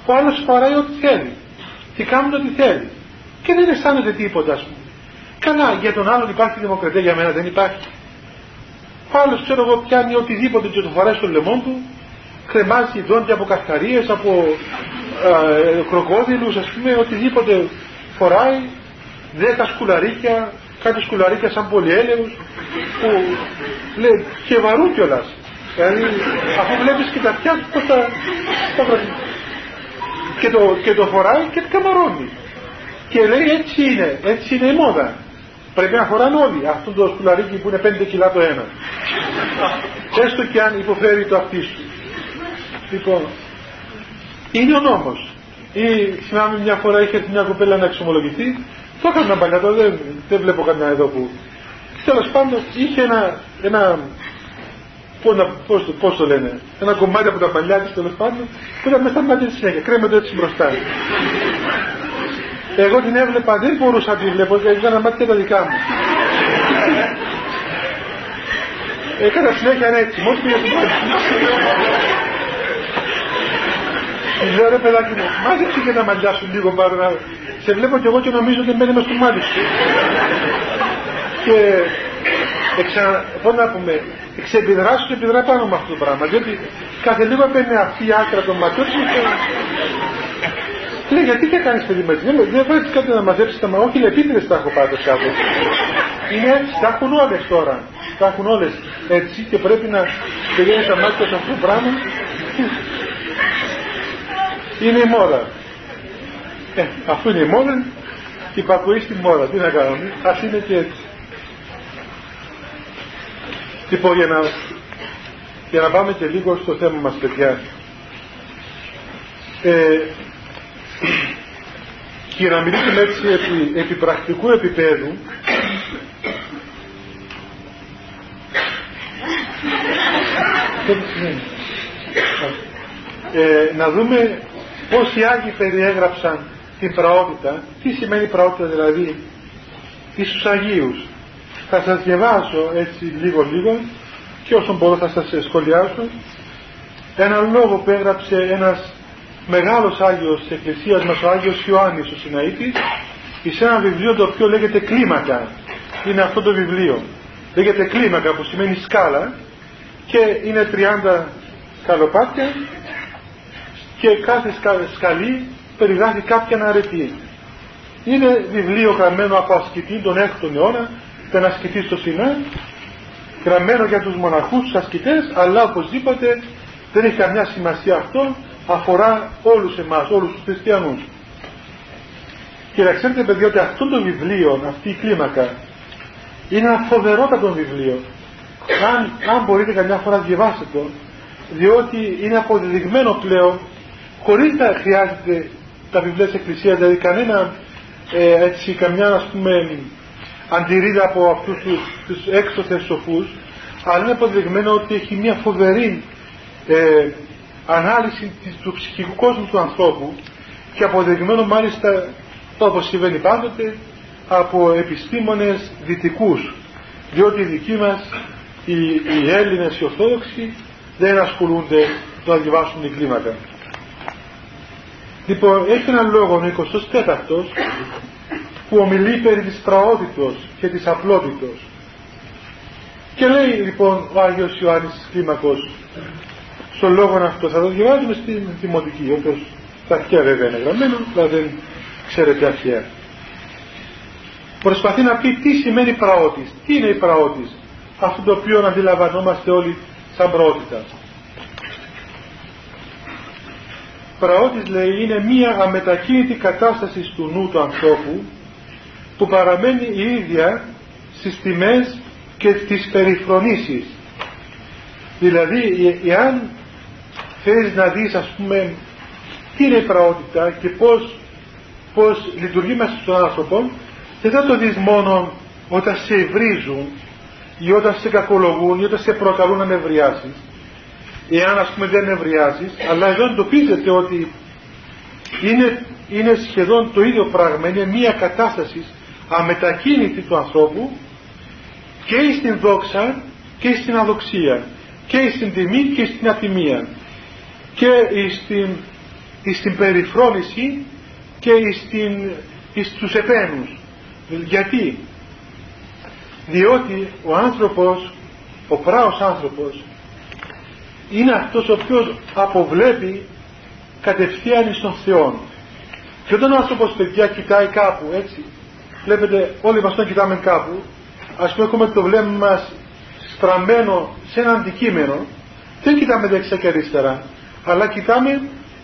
Ο άλλος φοράει ό,τι θέλει και κάνουν ό,τι θέλει και δεν αισθάνεται τίποτα ας πούμε. Καλά, για τον άλλον υπάρχει δημοκρατία, για μένα δεν υπάρχει. Ο άλλος ξέρω εγώ πιάνει οτιδήποτε και το φοράει στο λαιμό του, κρεμάζει δόντια από καυκαρίες, από ε, κροκόδιλους, ας πούμε, οτιδήποτε φοράει, δέκα σκουλαρίκια, κάτι σκουλαρίκια σαν πολυέλεους, που λέει, και βαρού κιόλας. Δηλαδή, αφού βλέπεις και τα αυτιά πώς τα, και, το, και το φοράει και το καμαρώνει. Και λέει έτσι είναι, έτσι είναι η μόδα. Πρέπει να φοράνε όλοι αυτό το σκουλαρίκι που είναι 5 κιλά το ένα. Έστω και αν υποφέρει το αυτί σου. Λοιπόν, είναι ο νόμος. Ή θυμάμαι μια φορά είχε μια κοπέλα να εξομολογηθεί, το έκανα παλιά, το δεν, δεν βλέπω κανένα εδώ που. Τέλος πάντων είχε ένα, ένα πώς, να, πώς, πώς το λένε, ένα κομμάτι από τα παλιά της τέλος πάντων, που ήταν μέσα στα μάτια της συνέχεια, κρέμεται έτσι μπροστά. Εγώ την έβλεπα, δεν μπορούσα να τη βλέπω, γιατί ήταν μάτια τα δικά μου. Έκανα συνέχεια έτσι, μόλις πήγα στην μάτια. Τη λέω ρε παιδάκι μου, μάζεψε και τα μαλλιά σου λίγο πάρω να... Σε βλέπω κι εγώ και νομίζω ότι μένει μες στο μάτι σου. και εξα... πώς να πούμε, εξεπιδράσω και επιδρά πάνω με αυτό το πράγμα. Διότι κάθε λίγο παίρνει αυτή η άκρα των ματιών και Λέει, γιατί και κάνεις παιδί με δεν, δεν βρέθηκες κάτι να μαζέψεις τα μαλλιά. Όχι, λέει, επίτηδες τα έχω πάντως κάπου. Είναι έτσι, τα έχουν όλες τώρα. Τα έχουν όλες έτσι και πρέπει να τελειώνει τα μάτια σε αυτό το πράγμα. Είναι η μόδα. Ε, αφού είναι η μόδα, υπακουεί στη μόδα. Τι να κάνουμε, ας είναι και έτσι. Λοιπόν, για να, για να πάμε και λίγο στο θέμα μας, παιδιά. Ε, και να μιλήσουμε έτσι επί, επί πρακτικού επίπεδου ε, να δούμε πώς οι Άγιοι περιέγραψαν την πραότητα τι σημαίνει πραότητα δηλαδή εις Αγίους. Θα σας διαβάσω έτσι λίγο λίγο και όσο μπορώ θα σας σχολιάσω. Ένα λόγο που έγραψε ένας μεγάλος Άγιος της Εκκλησίας μας ο Άγιος Ιωάννης ο Συναήτης σε ένα βιβλίο το οποίο λέγεται κλίμακα είναι αυτό το βιβλίο. Λέγεται κλίμακα που σημαίνει σκάλα και είναι 30 σκαλοπάτια και κάθε σκαλή περιγράφει κάποια αρετή. Είναι βιβλίο γραμμένο από ασκητή τον 6ο αιώνα ήταν ασκητή στο Σινά γραμμένο για τους μοναχούς, τους ασκητές αλλά οπωσδήποτε δεν έχει καμιά σημασία αυτό αφορά όλους εμάς, όλους τους χριστιανούς. Και να ξέρετε παιδιά ότι αυτό το βιβλίο, αυτή η κλίμακα είναι ένα φοβερότατο βιβλίο. Αν, αν μπορείτε καμιά φορά διαβάσετε το διότι είναι αποδεδειγμένο πλέον χωρίς να χρειάζεται τα βιβλία της Εκκλησίας δηλαδή κανένα ε, έτσι καμιά ας πούμε αντιρρήτα από αυτούς τους, τους έξωθες σοφούς αλλά είναι αποδεδειγμένο ότι έχει μια φοβερή ε, ανάλυση του ψυχικού κόσμου του ανθρώπου και αποδεδειγμένο μάλιστα όπως συμβαίνει πάντοτε από επιστήμονες δυτικούς. Διότι οι δικοί μας οι, οι Έλληνες οι Ορθόδοξοι δεν ασχολούνται το να διαβάσουν την κλίμακα λοιπόν έχει έναν λόγο ο 24ος που ομιλεί περί της τραότητος και της απλότητος και λέει λοιπόν ο Άγιος Ιωάννης της Κλίμακος στον λόγο αυτό θα το διαβάζουμε στην Δημοτική όπως τα αρχαία βέβαια είναι γραμμένο αλλά δεν ξέρετε αρχαία προσπαθεί να πει τι σημαίνει πραότης. Τι είναι η πραότης; Αυτό το οποίο αντιλαμβανόμαστε όλοι σαν πραότητα. Πραότης λέει είναι μία αμετακίνητη κατάσταση του νου του ανθρώπου που παραμένει η ίδια στις τιμές και στις περιφρονήσεις. Δηλαδή, εάν θέλεις να δεις ας πούμε τι είναι η πραότητα και πώς, πώς λειτουργεί μέσα στον άνθρωπο, δεν θα το δεις μόνο όταν σε βρίζουν ή όταν σε κακολογούν ή όταν σε προκαλούν να νευριάσεις εάν ας πούμε δεν νευριάζεις αλλά εδώ εντοπίζεται ότι είναι, είναι σχεδόν το ίδιο πράγμα είναι μια κατάσταση αμετακίνητη του ανθρώπου και στην δόξα και στην αδοξία και στην τιμή και στην ατιμία και στην, στην περιφρόνηση και στην, στους επένους. Γιατί; Διότι ο άνθρωπος ο πράος άνθρωπος είναι αυτός ο οποίος αποβλέπει κατευθείαν στον Θεό και όταν ο άνθρωπος παιδιά κοιτάει κάπου έτσι βλέπετε όλοι μας τον κοιτάμε κάπου ας πούμε έχουμε το βλέμμα μας στραμμένο σε ένα αντικείμενο δεν κοιτάμε δεξιά και αριστερά αλλά κοιτάμε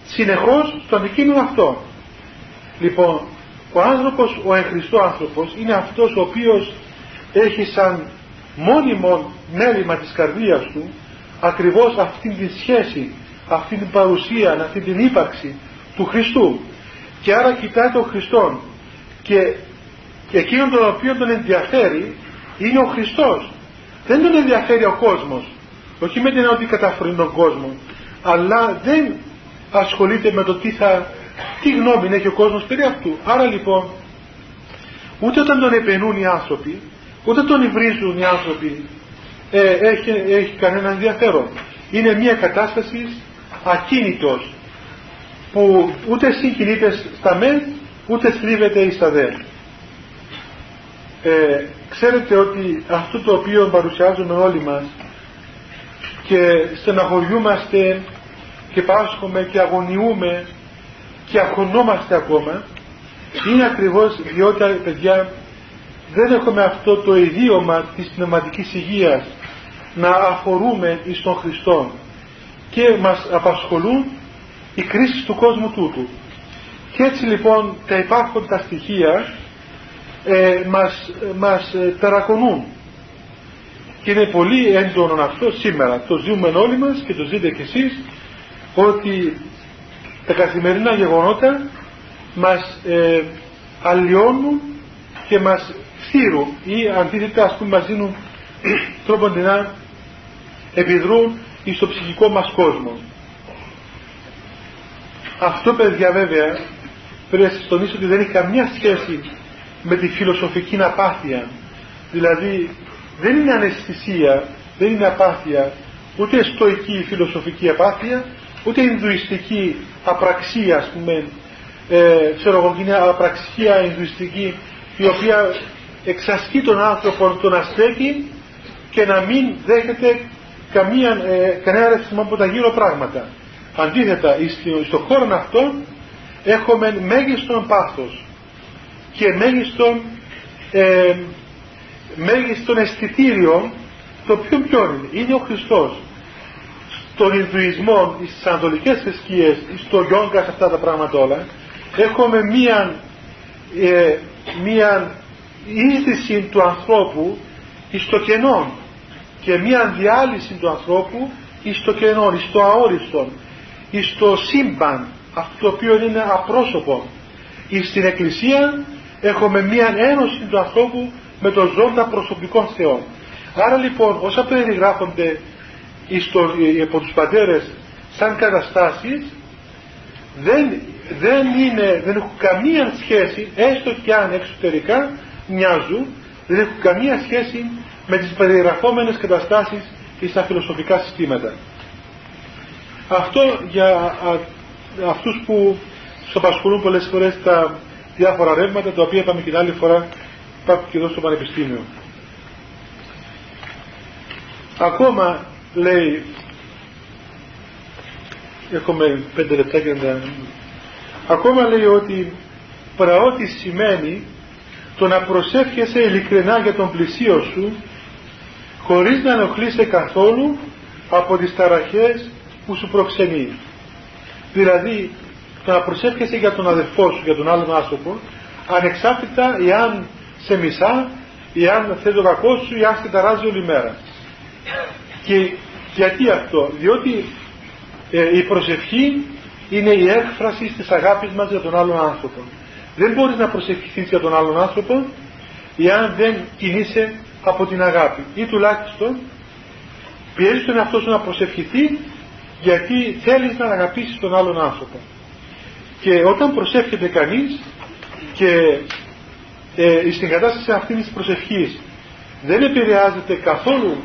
συνεχώς στο αντικείμενο αυτό λοιπόν ο άνθρωπος, ο εγχριστό άνθρωπος είναι αυτός ο οποίος έχει σαν μόνιμο μέλημα της καρδίας του ακριβώς αυτήν τη σχέση, αυτήν την παρουσία, αυτήν την ύπαρξη του Χριστού. Και άρα κοιτάει τον Χριστό και, και εκείνον τον οποίο τον ενδιαφέρει είναι ο Χριστός. Δεν τον ενδιαφέρει ο κόσμος όχι με την ότι καταφέρει τον κόσμο αλλά δεν ασχολείται με το τι θα τι γνώμη έχει ο κόσμος περί αυτού. Άρα λοιπόν ούτε όταν τον επενούν οι άνθρωποι ούτε τον υβρίζουν οι άνθρωποι ε, έχει, έχει κανένα ενδιαφέρον. Είναι μια κατάσταση ακίνητος που ούτε συγκινείται στα μεν ούτε στρίβεται εις τα δε. Ε, ξέρετε ότι αυτό το οποίο παρουσιάζουμε όλοι μας και στεναχωριούμαστε και πάσχουμε και αγωνιούμε και αγωνόμαστε ακόμα είναι ακριβώς διότι παιδιά δεν έχουμε αυτό το ιδίωμα της πνευματικής υγείας να αφορούμε εις τον Χριστό και μας απασχολούν οι κρίσεις του κόσμου τούτου. Και έτσι λοιπόν τα υπάρχοντα στοιχεία ε, μας, μας ε, ταρακονούν. Και είναι πολύ έντονο αυτό σήμερα. Το ζούμε όλοι μας και το ζείτε κι εσείς ότι τα καθημερινά γεγονότα μας ε, αλλοιώνουν και μας θύρουν ή αντίθετα ας πούμε μας δίνουν τρόπον να επιδρούν στο ψυχικό μας κόσμο. Αυτό παιδιά βέβαια πρέπει να σας τονίσω ότι δεν έχει καμία σχέση με τη φιλοσοφική απάθεια. Δηλαδή δεν είναι αναισθησία, δεν είναι απάθεια, ούτε στοική φιλοσοφική απάθεια, ούτε ινδουιστική απραξία ας πούμε, ε, ξέρω εγώ, είναι απραξία ινδουιστική η οποία εξασκεί τον άνθρωπο τον αστέκει και να μην δέχεται καμία, ε, κανένα ρεύσιμο από τα γύρω πράγματα. Αντίθετα, στον χώρο αυτό έχουμε μέγιστον πάθος και μέγιστον, ε, μέγιστον αισθητήριο το οποίο ποιο είναι, είναι ο Χριστός. Στον Ινδουισμό, στις Ανατολικές θρησκείες, στο Γιόγκα, σε αυτά τα πράγματα όλα, έχουμε μία, ε, μία είδηση του ανθρώπου στο κενό και μία διάλυση του ανθρώπου στο κενό, στο αόριστο, στο σύμπαν, αυτό το οποίο είναι απρόσωπο. Στην Εκκλησία έχουμε μία ένωση του ανθρώπου με τον ζώντα προσωπικών θεών. Άρα λοιπόν όσα περιγράφονται από τους πατέρες σαν καταστάσεις δεν, δεν, είναι, δεν έχουν καμία σχέση έστω και αν εξωτερικά μοιάζουν δεν έχουν καμία σχέση με τις περιγραφόμενες καταστάσεις και στα φιλοσοφικά συστήματα. Αυτό για α, αυτούς που τους απασχολούν πολλές φορές τα διάφορα ρεύματα τα οποία είπαμε και την άλλη φορά υπάρχουν και εδώ στο Πανεπιστήμιο. Ακόμα λέει έχουμε πέντε λεπτά και να ακόμα λέει ότι πραότη σημαίνει το να προσεύχεσαι ειλικρινά για τον πλησίο σου χωρίς να ενοχλείσαι καθόλου από τις ταραχές που σου προξενεί. Δηλαδή, το να προσεύχεσαι για τον αδελφό σου, για τον άλλον άνθρωπο, ανεξάρτητα εάν σε μισά, εάν θέλει το κακό σου, εάν σε ταράζει όλη μέρα. Και γιατί αυτό, διότι ε, η προσευχή είναι η έκφραση της αγάπης μας για τον άλλον άνθρωπο. Δεν μπορείς να προσευχηθείς για τον άλλον άνθρωπο εάν δεν κινείσαι από την αγάπη. Ή τουλάχιστον πιέζεις τον εαυτό σου να προσευχηθεί γιατί θέλεις να αγαπήσεις τον άλλον άνθρωπο. Και όταν προσεύχεται κανείς και ε, στην κατάσταση αυτής της προσευχής δεν επηρεάζεται καθόλου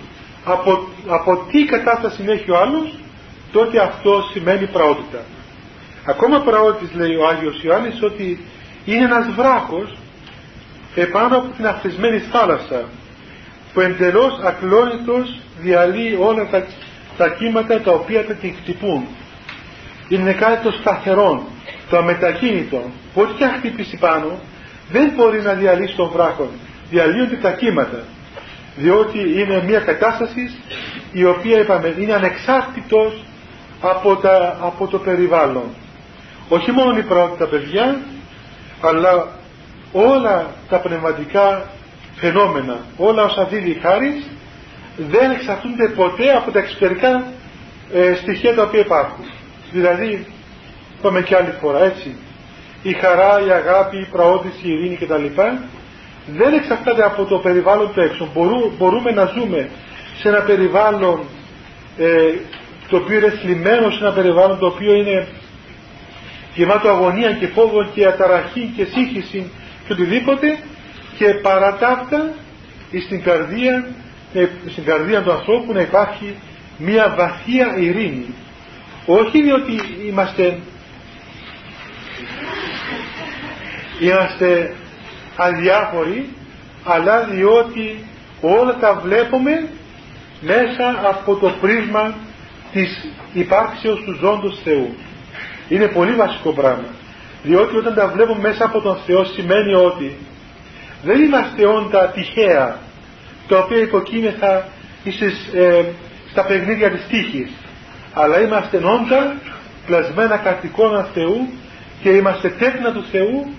από, από τι κατάσταση έχει ο άλλος τότε αυτό σημαίνει πραότητα. Ακόμα πραότητης λέει ο Άγιος Ιωάννης ότι είναι ένας βράχος επάνω από την αφρισμένη θάλασσα που εντελώς ακλόνητος διαλύει όλα τα, τα κύματα τα οποία τα την χτυπούν. Είναι κάτι το σταθερό, το αμετακίνητο, που ό,τι και χτυπήσει πάνω δεν μπορεί να διαλύσει τον βράχο. Διαλύονται τα κύματα. Διότι είναι μια κατάσταση η οποία είπαμε είναι ανεξάρτητος από, τα, από το περιβάλλον. Όχι μόνο η πρώτη παιδιά, αλλά όλα τα πνευματικά φαινόμενα, όλα όσα δίδει η χάρη, δεν εξαρτούνται ποτέ από τα εξωτερικά ε, στοιχεία τα οποία υπάρχουν. Δηλαδή, είπαμε και άλλη φορά έτσι, η χαρά, η αγάπη, η προώθηση, η ειρήνη κτλ. δεν εξαρτάται από το περιβάλλον του έξω. μπορούμε να ζούμε σε ένα περιβάλλον ε, το οποίο είναι θλιμμένο, σε ένα περιβάλλον το οποίο είναι γεμάτο αγωνία και φόβο και αταραχή και σύγχυση και οτιδήποτε και παρά τα αυτά στην καρδία, ε, στην καρδία του ανθρώπου να υπάρχει μια βαθία ειρήνη. Όχι διότι είμαστε είμαστε αδιάφοροι αλλά διότι όλα τα βλέπουμε μέσα από το πρίσμα της υπάρξεως του ζώντος Θεού. Είναι πολύ βασικό πράγμα. Διότι όταν τα βλέπουμε μέσα από τον Θεό σημαίνει ότι δεν είμαστε όντα τυχαία τα οποία υποκείμεθα ε, στα παιχνίδια της τύχης αλλά είμαστε όντα πλασμένα κατ' εικόνα Θεού και είμαστε τέκνα του Θεού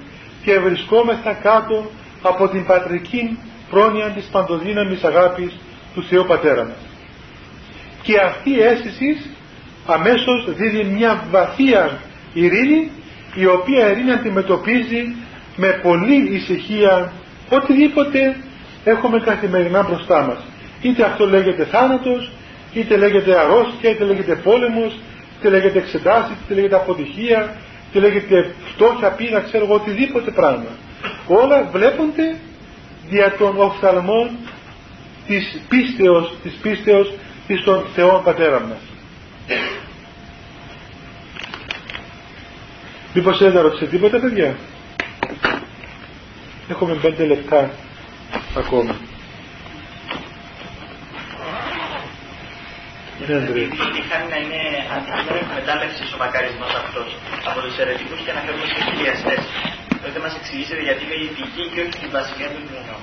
και βρισκόμεθα κάτω από την πατρική πρόνοια της παντοδύναμης αγάπης του Θεού Πατέρα μας. Και αυτή η αίσθηση αμέσως δίδει μια βαθία ειρήνη η οποία ειρήνη αντιμετωπίζει με πολλή ησυχία οτιδήποτε έχουμε καθημερινά μπροστά μας. Είτε αυτό λέγεται θάνατος, είτε λέγεται αρρώστια, είτε λέγεται πόλεμος, είτε λέγεται εξετάσεις, είτε λέγεται αποτυχία, είτε λέγεται φτώχεια, πείνα, ξέρω εγώ, οτιδήποτε πράγμα. Όλα βλέπονται δια των οφθαλμών της πίστεως, της πίστεως της των Θεών Πατέρα μας. Μήπως θέλετε να ρωτήσετε τίποτα παιδιά; Έχουμε πέντε λεπτά ακόμα. Ναι, Αντρέα. Είχαν να είναι αντικείμενο εκμετάλλευση ο μακαρισμός αυτός από τους αιρετικούς και να φέρουν στου χιλιαστές. Τότε μας εξηγήσετε γιατί είναι η δική και όχι η βασιλεία του ουρανού.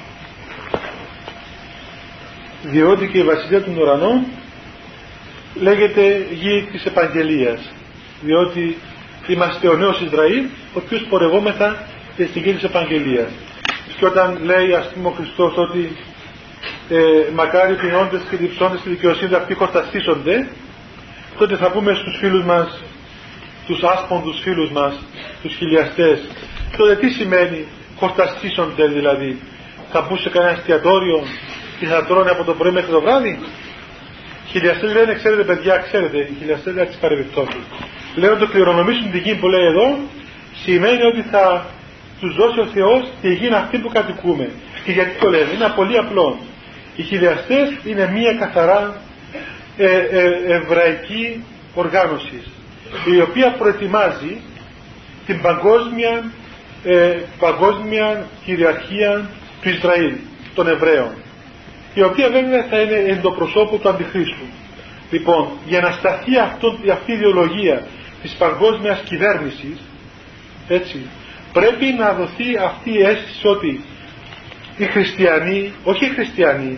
Διότι και η βασιλεία του ουρανού λέγεται γη της επαγγελίας διότι είμαστε ο νέος Ισραήλ ο οποίος πορευόμεθα και στην γη της επαγγελίας. Και όταν λέει ας πούμε ο Χριστός ότι ε, μακάρι οι ποινώντες και διψώντες στη δικαιοσύνη αυτοί χορταστήσονται τότε θα πούμε στους φίλους μας τους άσποντους φίλους μας τους χιλιαστές τότε τι σημαίνει χορταστήσονται δηλαδή; Θα μπουν σε κανένα εστιατόριο και θα τρώνε από το πρωί μέχρι το βράδυ; Χιλιαστές λένε ξέρετε παιδιά ξέρετε οι χιλιαστές δεν τις παρεμπιπτώσεις λέω το κληρονομήσουν την γη που λέει εδώ σημαίνει ότι θα τους δώσει ο Θεός τη γη αυτή που κατοικούμε. Και γιατί το λένε, είναι πολύ απλό. Οι χιλιαστές είναι μία καθαρά ε, ε, εβραϊκή οργάνωση η οποία προετοιμάζει την παγκόσμια, ε, παγκόσμια κυριαρχία του Ισραήλ, των Εβραίων η οποία βέβαια θα είναι εν το προσώπου του Αντιχρίστου. Λοιπόν, για να σταθεί αυτό, αυτή η ιδεολογία της παγκόσμιας κυβέρνησης έτσι, πρέπει να δοθεί αυτή η αίσθηση ότι οι χριστιανοί, όχι οι χριστιανοί,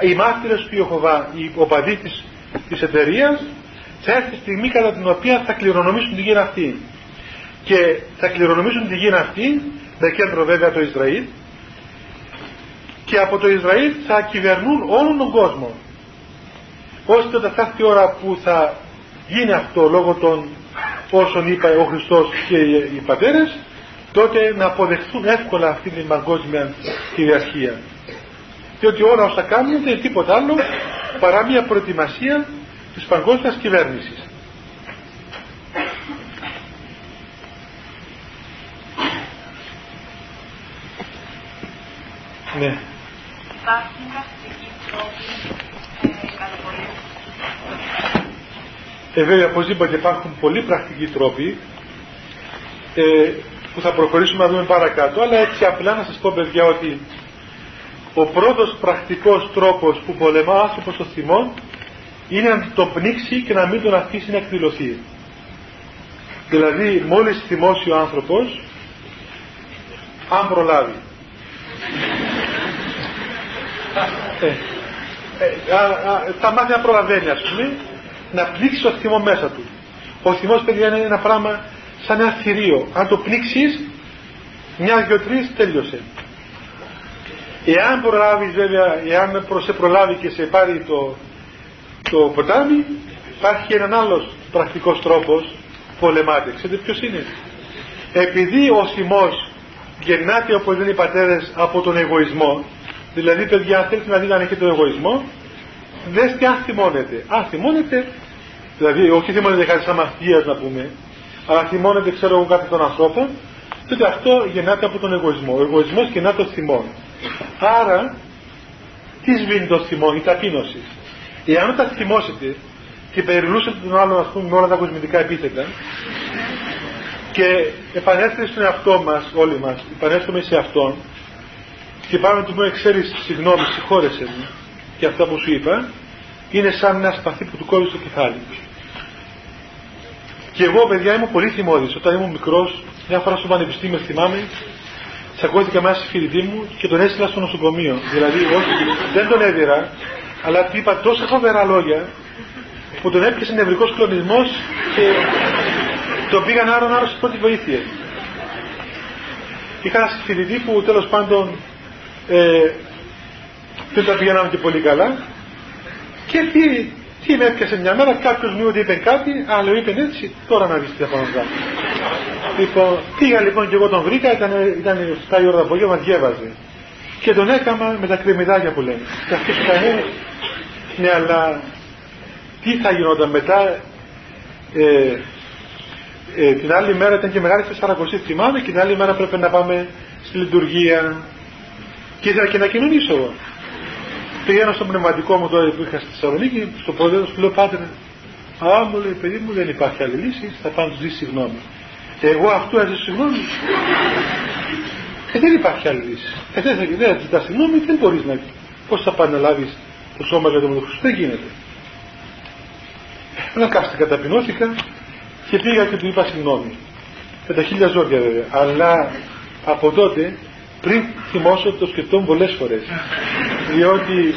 οι μάρτυρες του Ιωχωβά, οι οπαδοί της, της εταιρείας, θα έρθει στιγμή κατά την οποία θα κληρονομήσουν τη γη αυτή. Και θα κληρονομήσουν τη γη αυτή, με κέντρο βέβαια το Ισραήλ, και από το Ισραήλ θα κυβερνούν όλον τον κόσμο. Ώστε όταν θα έρθει η ώρα που θα γίνει αυτό λόγω των όσων είπε ο Χριστός και οι πατέρες, τότε να αποδεχθούν εύκολα αυτή την παγκόσμια κυριαρχία. Διότι όλα όσα κάνουν δεν είναι τίποτα άλλο παρά μια προετοιμασία της παγκόσμιας κυβέρνησης. Ναι. Υπάρχουν πρακτικοί τρόποι ε, βέβαια, όπως είπατε, υπάρχουν πολλοί πρακτικοί τρόποι ε, που θα προχωρήσουμε να δούμε παρακάτω, αλλά έτσι απλά να σας πω παιδιά ότι ο πρώτος πρακτικός τρόπος που πολεμά ο άνθρωπος στο θυμό είναι να το πνίξει και να μην τον αφήσει να εκδηλωθεί. Δηλαδή μόλις θυμώσει ο άνθρωπος αν προλάβει ε, ε, α, θα μάθει να προλαβαίνει ας πούμε να πνίξεις το θυμό μέσα του. Ο θυμός παιδιά είναι ένα πράγμα σαν ένα θηρίο. Αν το πνίξεις μια, δυο, τρεις τέλειωσε. Εάν προλάβεις βέβαια, εάν σε προλάβει και σε πάρει το, το ποτάμι, υπάρχει έναν άλλος πρακτικός τρόπος πολεμάται. Ξέρετε ποιος είναι; Επειδή ο θυμός γεννάται όπως λένε οι πατέρες από τον εγωισμό, δηλαδή παιδιά αν θέλετε να δείτε αν έχετε τον εγωισμό, δέστε αν θυμώνετε. Αν θυμώνετε, δηλαδή όχι θυμώνετε κάτι σαν μαθίας να πούμε, αλλά θυμώνεται ξέρω εγώ κάτι των ανθρώπων, τότε αυτό γεννάται από τον εγωισμό. Ο εγωισμός γεννάται το θυμό. Άρα, τι σβήνει το θυμό, η ταπείνωση. Εάν όταν θυμώσετε και περιλούσετε τον άλλον ας πούμε με όλα τα κοσμητικά επίθετα και επανέλθετε στον εαυτό μας, όλοι μας, επανέλθουμε σε αυτόν και πάμε να του πούμε ξέρεις συγγνώμη, συγχώρεσαι μου και αυτά που σου είπα είναι σαν ένα σπαθί που του κόβει στο κεφάλι. Και εγώ, παιδιά, ήμουν πολύ θυμώδης. Όταν ήμουν μικρός, μια φορά στο πανεπιστήμιο, θυμάμαι, τσακώθηκα μέσα στη φοιτητή μου και τον έστειλα στο νοσοκομείο. Δηλαδή, όχι, δεν τον έδιρα, αλλά του είπα τόσα φοβερά λόγια που τον έπιασε νευρικός κλονισμός και τον πήγαν άρον άρρωστο πρώτη βοήθεια. Είχα ένα φοιτητή που τέλος πάντων ε, δεν τα πηγαίναμε και πολύ καλά και τι, τι με έπιασε μια μέρα, κάποιος μου ότι είπε κάτι, άλλο είπε έτσι, τώρα να δεις τι θα πάω να Λοιπόν, πήγα λοιπόν και εγώ τον βρήκα, ήταν, ήταν 7 η ώρα το απόγευμα, διέβαζε. Και τον έκανα με τα κρεμμυδάκια που λένε. Και αυτό κανένα. Ναι, αλλά τι θα γινόταν μετά. Ε, ε, την άλλη μέρα ήταν και μεγάλη Σαρακοσή, θυμάμαι, και την άλλη μέρα πρέπει να πάμε στη λειτουργία. Και ήθελα και να κοινωνήσω εγώ. Πηγαίνω στο πνευματικό μου τώρα που είχα στη Θεσσαλονίκη, στο πρόεδρο του λέω πάτερ, Α, μου λέει παιδί μου δεν υπάρχει άλλη λύση, θα πάω να του ζήσει συγγνώμη. Εγώ αυτού έζησα συγγνώμη. Ε, δεν υπάρχει άλλη λύση. Ε, δεν θα δεν ζητάς συγγνώμη, δεν μπορείς να. Πώς θα πάει να λάβει το σώμα για τον Χριστό, δεν γίνεται. Ένα κάστη καταπεινώθηκα και πήγα και του είπα συγγνώμη. Με τα χίλια ζώδια βέβαια. Αλλά από τότε πριν θυμώσω το σκεφτόμουν πολλές φορές. διότι,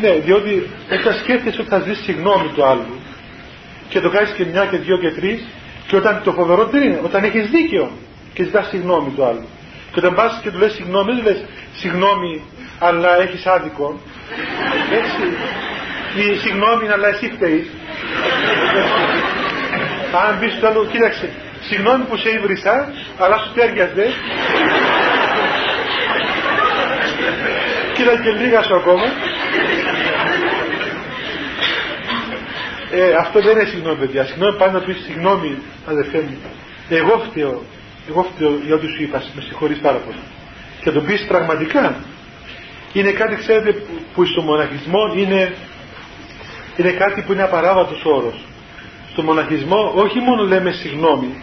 ναι, διότι όταν σκέφτεσαι ότι θα ζήσει συγγνώμη του άλλου και το κάνεις και μια και δυο και τρεις, και όταν το φοβερότερο είναι, όταν έχεις δίκιο και ζητάς συγγνώμη του άλλου. Και όταν πας και του λες συγγνώμη, δεν λες συγγνώμη, αλλά έχεις άδικο. Έτσι. Ή συγγνώμη, αλλά εσύ φταίεις. Αν πει στο άλλο, κοίταξε, συγγνώμη που σε ήβρισα, αλλά σου τέριαζε. Κοίτα και λίγα σου ακόμα. Ε, αυτό δεν είναι συγγνώμη παιδιά. Συγγνώμη πάνε να πεις συγγνώμη αδερφέ μου. Εγώ φταίω. Εγώ φταίω για ό,τι σου είπα. Με συγχωρείς πάρα πολύ. Και το πεις πραγματικά. Είναι κάτι ξέρετε που στο μοναχισμό είναι, είναι κάτι που είναι απαράβατος όρος. Στο μοναχισμό όχι μόνο λέμε συγγνώμη,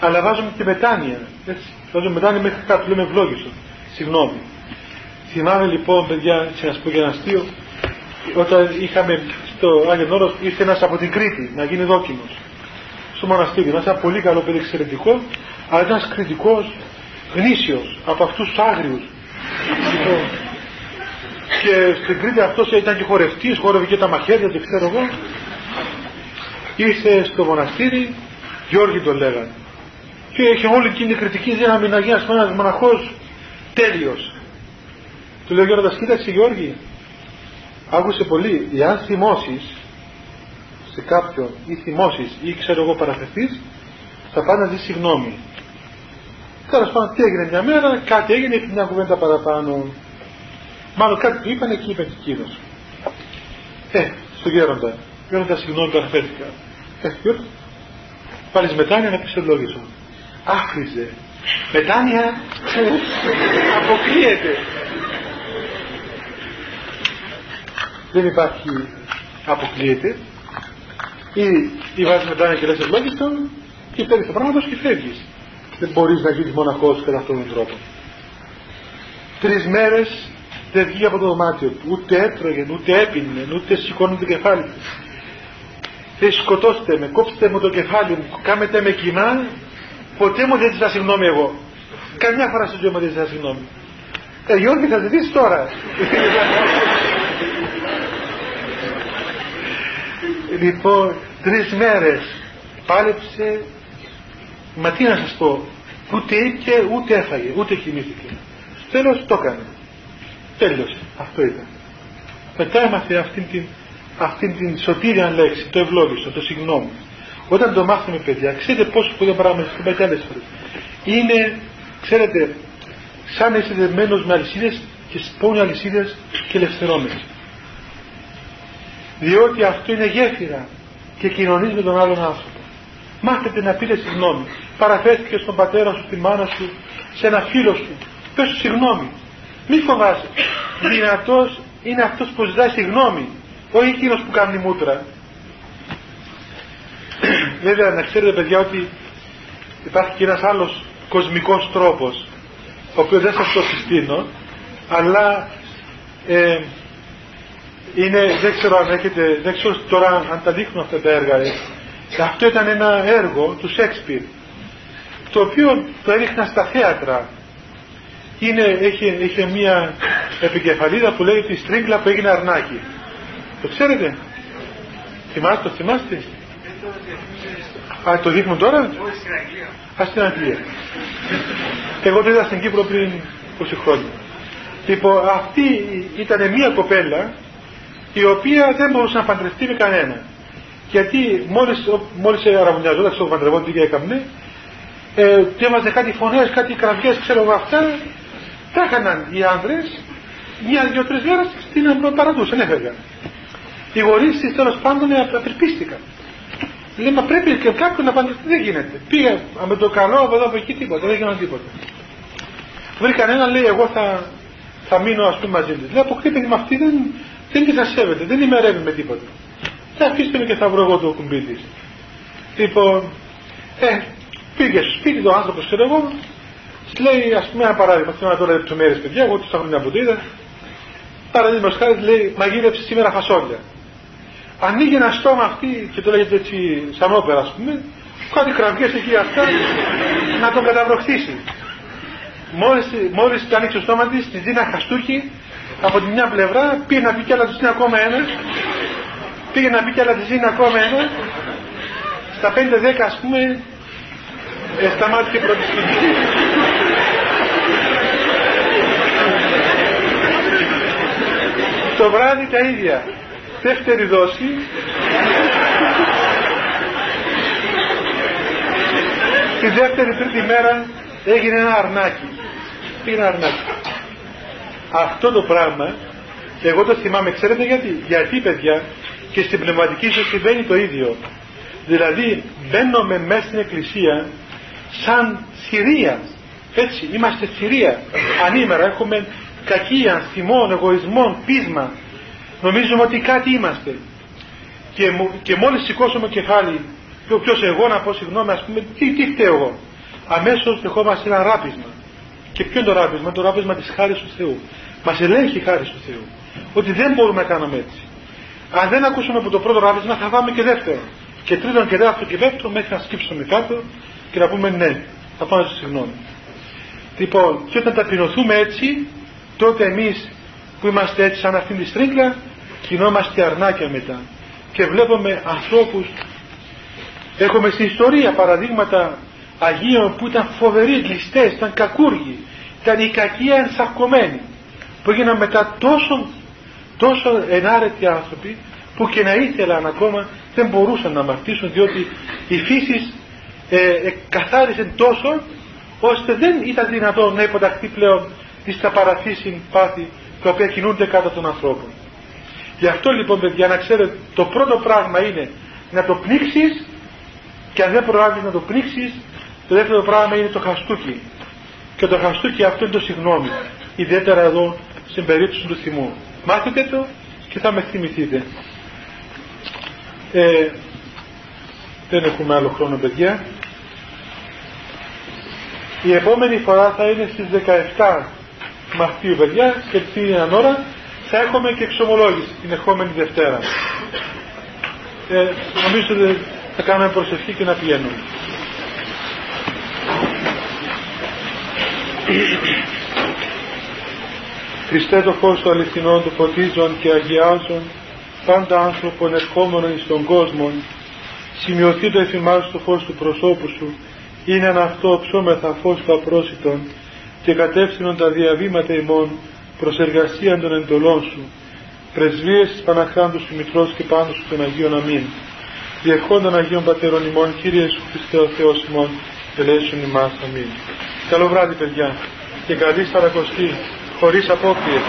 αλλά βάζουμε και μετάνοια. Έτσι. Βάζουμε μετάνοια μέχρι κάτω, λέμε ευλόγησο. Συγγνώμη. Θυμάμαι λοιπόν, παιδιά, να σα πω για ένα αστείο, όταν είχαμε στο Άγιο Όρος, ήρθε ένας από την Κρήτη να γίνει δόκιμος. Στο μοναστήρι, ένας πολύ καλός παιδί, εξαιρετικός, αλλά ένας κριτικός γνήσιος από αυτούς τους άγριους. Λοιπόν, και στην Κρήτη αυτός ήταν και χορευτής, χόρευε και τα μαχαίρια, δεν ξέρω εγώ. Ήρθε στο μοναστήρι, Γιώργη τον λέγανε. Και είχε όλη εκείνη η κριτική δύναμη να γίνει ένας μοναχός τέλειος. Του λέω Γιώργος, κοίταξε Γιώργη, άκουσε πολύ, εάν θυμώσεις σε κάποιον ή θυμώσεις ή ξέρω εγώ παραφερθείς, θα πάει να δει συγγνώμη. Τέλος πάντων, τι έγινε μια μέρα, κάτι έγινε, είπε μια κουβέντα παραπάνω. Μάλλον κάτι του είπανε και είπε εκείνος. Ε, στο γέροντα. Γέροντα, συγγνώμη, παραφέρθηκα. Ε, Γιώργο, πάλι μετάνοια να πεις λόγισο. Άφριζε. Μετάνοια αποκλείεται. Δεν υπάρχει αποκλείεται. Ή, ή βάζεις μετάνοια και λες ευλόγιστον και παίρνεις το πράγμα και φεύγεις. Δεν μπορείς να γίνεις μοναχός κατά αυτόν τον τρόπο. Τρεις μέρες δεν βγήκε από το δωμάτιο του, ούτε έτρωγε, ούτε έπινε, ούτε σηκώνει το κεφάλι του. Δεν σκοτώστε με, κόψτε μου το κεφάλι μου, κάμετε με κοινά, ποτέ μου δεν ζητάς συγγνώμη εγώ. Καμιά φορά στη ζωή μου δεν ζητάς συγγνώμη. Ε, Γιώργη θα ζητήσεις τώρα. λοιπόν, τρεις μέρες πάλεψε Μα τι να σας πω, ούτε είπε, ούτε έφαγε, ούτε κοιμήθηκε. Τέλος το έκανε. Τέλος, αυτό ήταν. Μετά έμαθε αυτήν την, αυτήν την σωτήρια λέξη, το ευλόγιστο, το συγγνώμη. Όταν το μάθουμε παιδιά, ξέρετε πόσο σπουδαίο πράγμα στην παιδιά άλλες φορές. Είναι, ξέρετε, σαν είσαι δεμένος με αλυσίδες και σπώνει αλυσίδες και ελευθερώνεσαι. Διότι αυτό είναι γέφυρα και κοινωνείς με τον άλλον άνθρωπο. Μάθετε να πείτε συγγνώμη. Παραφέρθηκε στον πατέρα σου, στη μάνα σου, σε ένα φίλο σου. Πες σου συγγνώμη. Μη φοβάσαι. Δυνατός είναι αυτός που ζητάει συγγνώμη. Όχι εκείνος που κάνει μούτρα. Βέβαια να ξέρετε παιδιά ότι υπάρχει και ένας άλλος κοσμικός τρόπος ο οποίος δεν σας το συστήνω αλλά ε, είναι, δεν ξέρω αν έχετε, δεν ξέρω τώρα αν τα δείχνουν αυτά τα έργα ε, αυτό ήταν ένα έργο του Σέξπιρ το οποίο το έδειχνα στα θέατρα. Είναι, έχει, έχει μια επικεφαλίδα που λέγεται η στρίγκλα που έγινε αρνάκι. Το ξέρετε; Θυμάστε, το θυμάστε; Α, το δείχνουν τώρα; Όχι, στην Αγγλία. Α, στην Αγγλία. Εγώ το είδα στην Κύπρο πριν 20 χρόνια. Λοιπόν, αυτή ήταν μια κοπέλα η οποία δεν μπορούσε να παντρευτεί με κανένα. Γιατί μόλις, μόλις αραβωνιαζόταν στο παντρευόντου και έκαμνε ε, και έβαζε κάτι φωνές, κάτι κραυγές, ξέρω εγώ αυτά. Τα έκαναν οι άνδρες μια, δυο, τρεις μέρες την παραδούσαν, έφευγαν οι γονείς της τέλος πάντων απελπίστηκαν. Λέει μα πρέπει και κάποιον να παντρευτεί δεν γίνεται πήγε με το καλό από εδώ από εκεί τίποτα δεν έγιναν τίποτα βρήκαν έναν λέει εγώ θα, θα μείνω ας πούμε μαζί της λέει αποκλείται με αυτή δεν, δεν τη σέβεται δεν ημερεύει με τίποτα θα αφήστε με και θα βρω εγώ το κουμπί της. Λοιπόν, ε, πήγε στο σπίτι το άνθρωπος, ξέρω εγώ, λέει, ας πούμε, ένα παράδειγμα, θέλω να τώρα λεπτομέρειες, παιδιά, εγώ τόσα χρόνια που το είδα. Παραδείγματος χάρη λέει, μαγείρεψε σήμερα φασόλια. Ανοίγει ένα στόμα αυτή και το λέγεται έτσι σαν όπερα, ας πούμε, κάτι κραυγές εκεί αυτά, να τον καταβροχθήσει. Μόλις, μόλις άνοιξε το στόμα της, της δίνει ένα χαστούκι από τη μια πλευρά, πήγε να πει κι άλλα του ακόμα ένας. Πήγε να πει κι άλλα της είναι ακόμα ένας. Στα 5-10 ας πούμε ε, σταμάτησε η πρώτη στιγμή το βράδυ τα ίδια. Δεύτερη δόση. Τη δεύτερη τρίτη μέρα έγινε ένα αρνάκι. Πήγε ένα αρνάκι; Αυτό το πράγμα εγώ το θυμάμαι ξέρετε γιατί; Γιατί παιδιά και στην πνευματική ζωή συμβαίνει το ίδιο. Δηλαδή μπαίνουμε μέσα στην εκκλησία σαν θηρία. Έτσι, είμαστε θηρία. Ανήμερα έχουμε κακία, θυμών, εγωισμών, πείσμα. Νομίζουμε ότι κάτι είμαστε. Και, και μόλις σηκώσουμε κεφάλι, και ποιος εγώ να πω συγγνώμη, ας πούμε, τι, τι φταίω εγώ; Αμέσως δεχόμαστε ένα ράπισμα. Και ποιο είναι το ράπισμα, το ράπισμα της χάρης του Θεού. Μας ελέγχει η χάρη του Θεού. Ότι δεν μπορούμε να κάνουμε έτσι. Αν δεν ακούσουμε από το πρώτο ράβισμα θα πάμε και δεύτερο. Και τρίτον και δεύτερο και δεύτερο μέχρι να σκύψουμε κάτω και να πούμε ναι. Θα πάμε στο συγγνώμη. Λοιπόν, και όταν ταπεινωθούμε έτσι, τότε εμείς που είμαστε έτσι σαν αυτήν τη στρίγκλα κινόμαστε αρνάκια μετά και βλέπουμε ανθρώπους έχουμε στην ιστορία παραδείγματα Αγίων που ήταν φοβεροί ληστές, ήταν κακούργοι ήταν η κακία ενσαρκωμένη που έγιναν μετά τόσο, τόσο ενάρετοι άνθρωποι που και να ήθελαν ακόμα δεν μπορούσαν να αμαρτήσουν διότι η φύση ε, ε, καθάρισε τόσο ώστε δεν ήταν δυνατόν να υποταχθεί πλέον στα παραθύσιν πάθη τα οποία κινούνται κάτω των ανθρώπων. Γι' αυτό λοιπόν παιδιά να ξέρετε το πρώτο πράγμα είναι να το πνίξεις και αν δεν προλάβεις να το πνίξεις το δεύτερο πράγμα είναι το χαστούκι και το χαστούκι αυτό είναι το συγγνώμη ιδιαίτερα εδώ στην περίπτωση του θυμού. Μάθετε το και θα με θυμηθείτε. Ε, δεν έχουμε άλλο χρόνο παιδιά. Η επόμενη φορά θα είναι στις 17 Μαρτίου παιδιά και την ώρα θα έχουμε και εξομολόγηση την ερχόμενη Δευτέρα. Ε, νομίζω ότι θα κάνουμε προσευχή και να πηγαίνουμε. Χριστέ το φως του αληθινών του φωτίζων και αγιάζων πάντα άνθρωπον ερχόμενον εις τον κόσμο σημειωθεί το εφημάς το φως του προσώπου σου είναι ένα αυτό ψώμεθα φως του απρόσιτον και κατεύθυνον τα διαβήματα ημών προς εργασία των εντολών σου. Πρεσβείες της Παναχάντου σου Μητρός και πάνω σου των Αγίων Αμήν. Διερχόντων Αγίων Πατέρων ημών Κύριε Σου Χριστέ ο Θεός ημών ελέησον ημάς. Αμήν. Καλό βράδυ παιδιά και καλή Σαρακοστή χωρίς απόκριες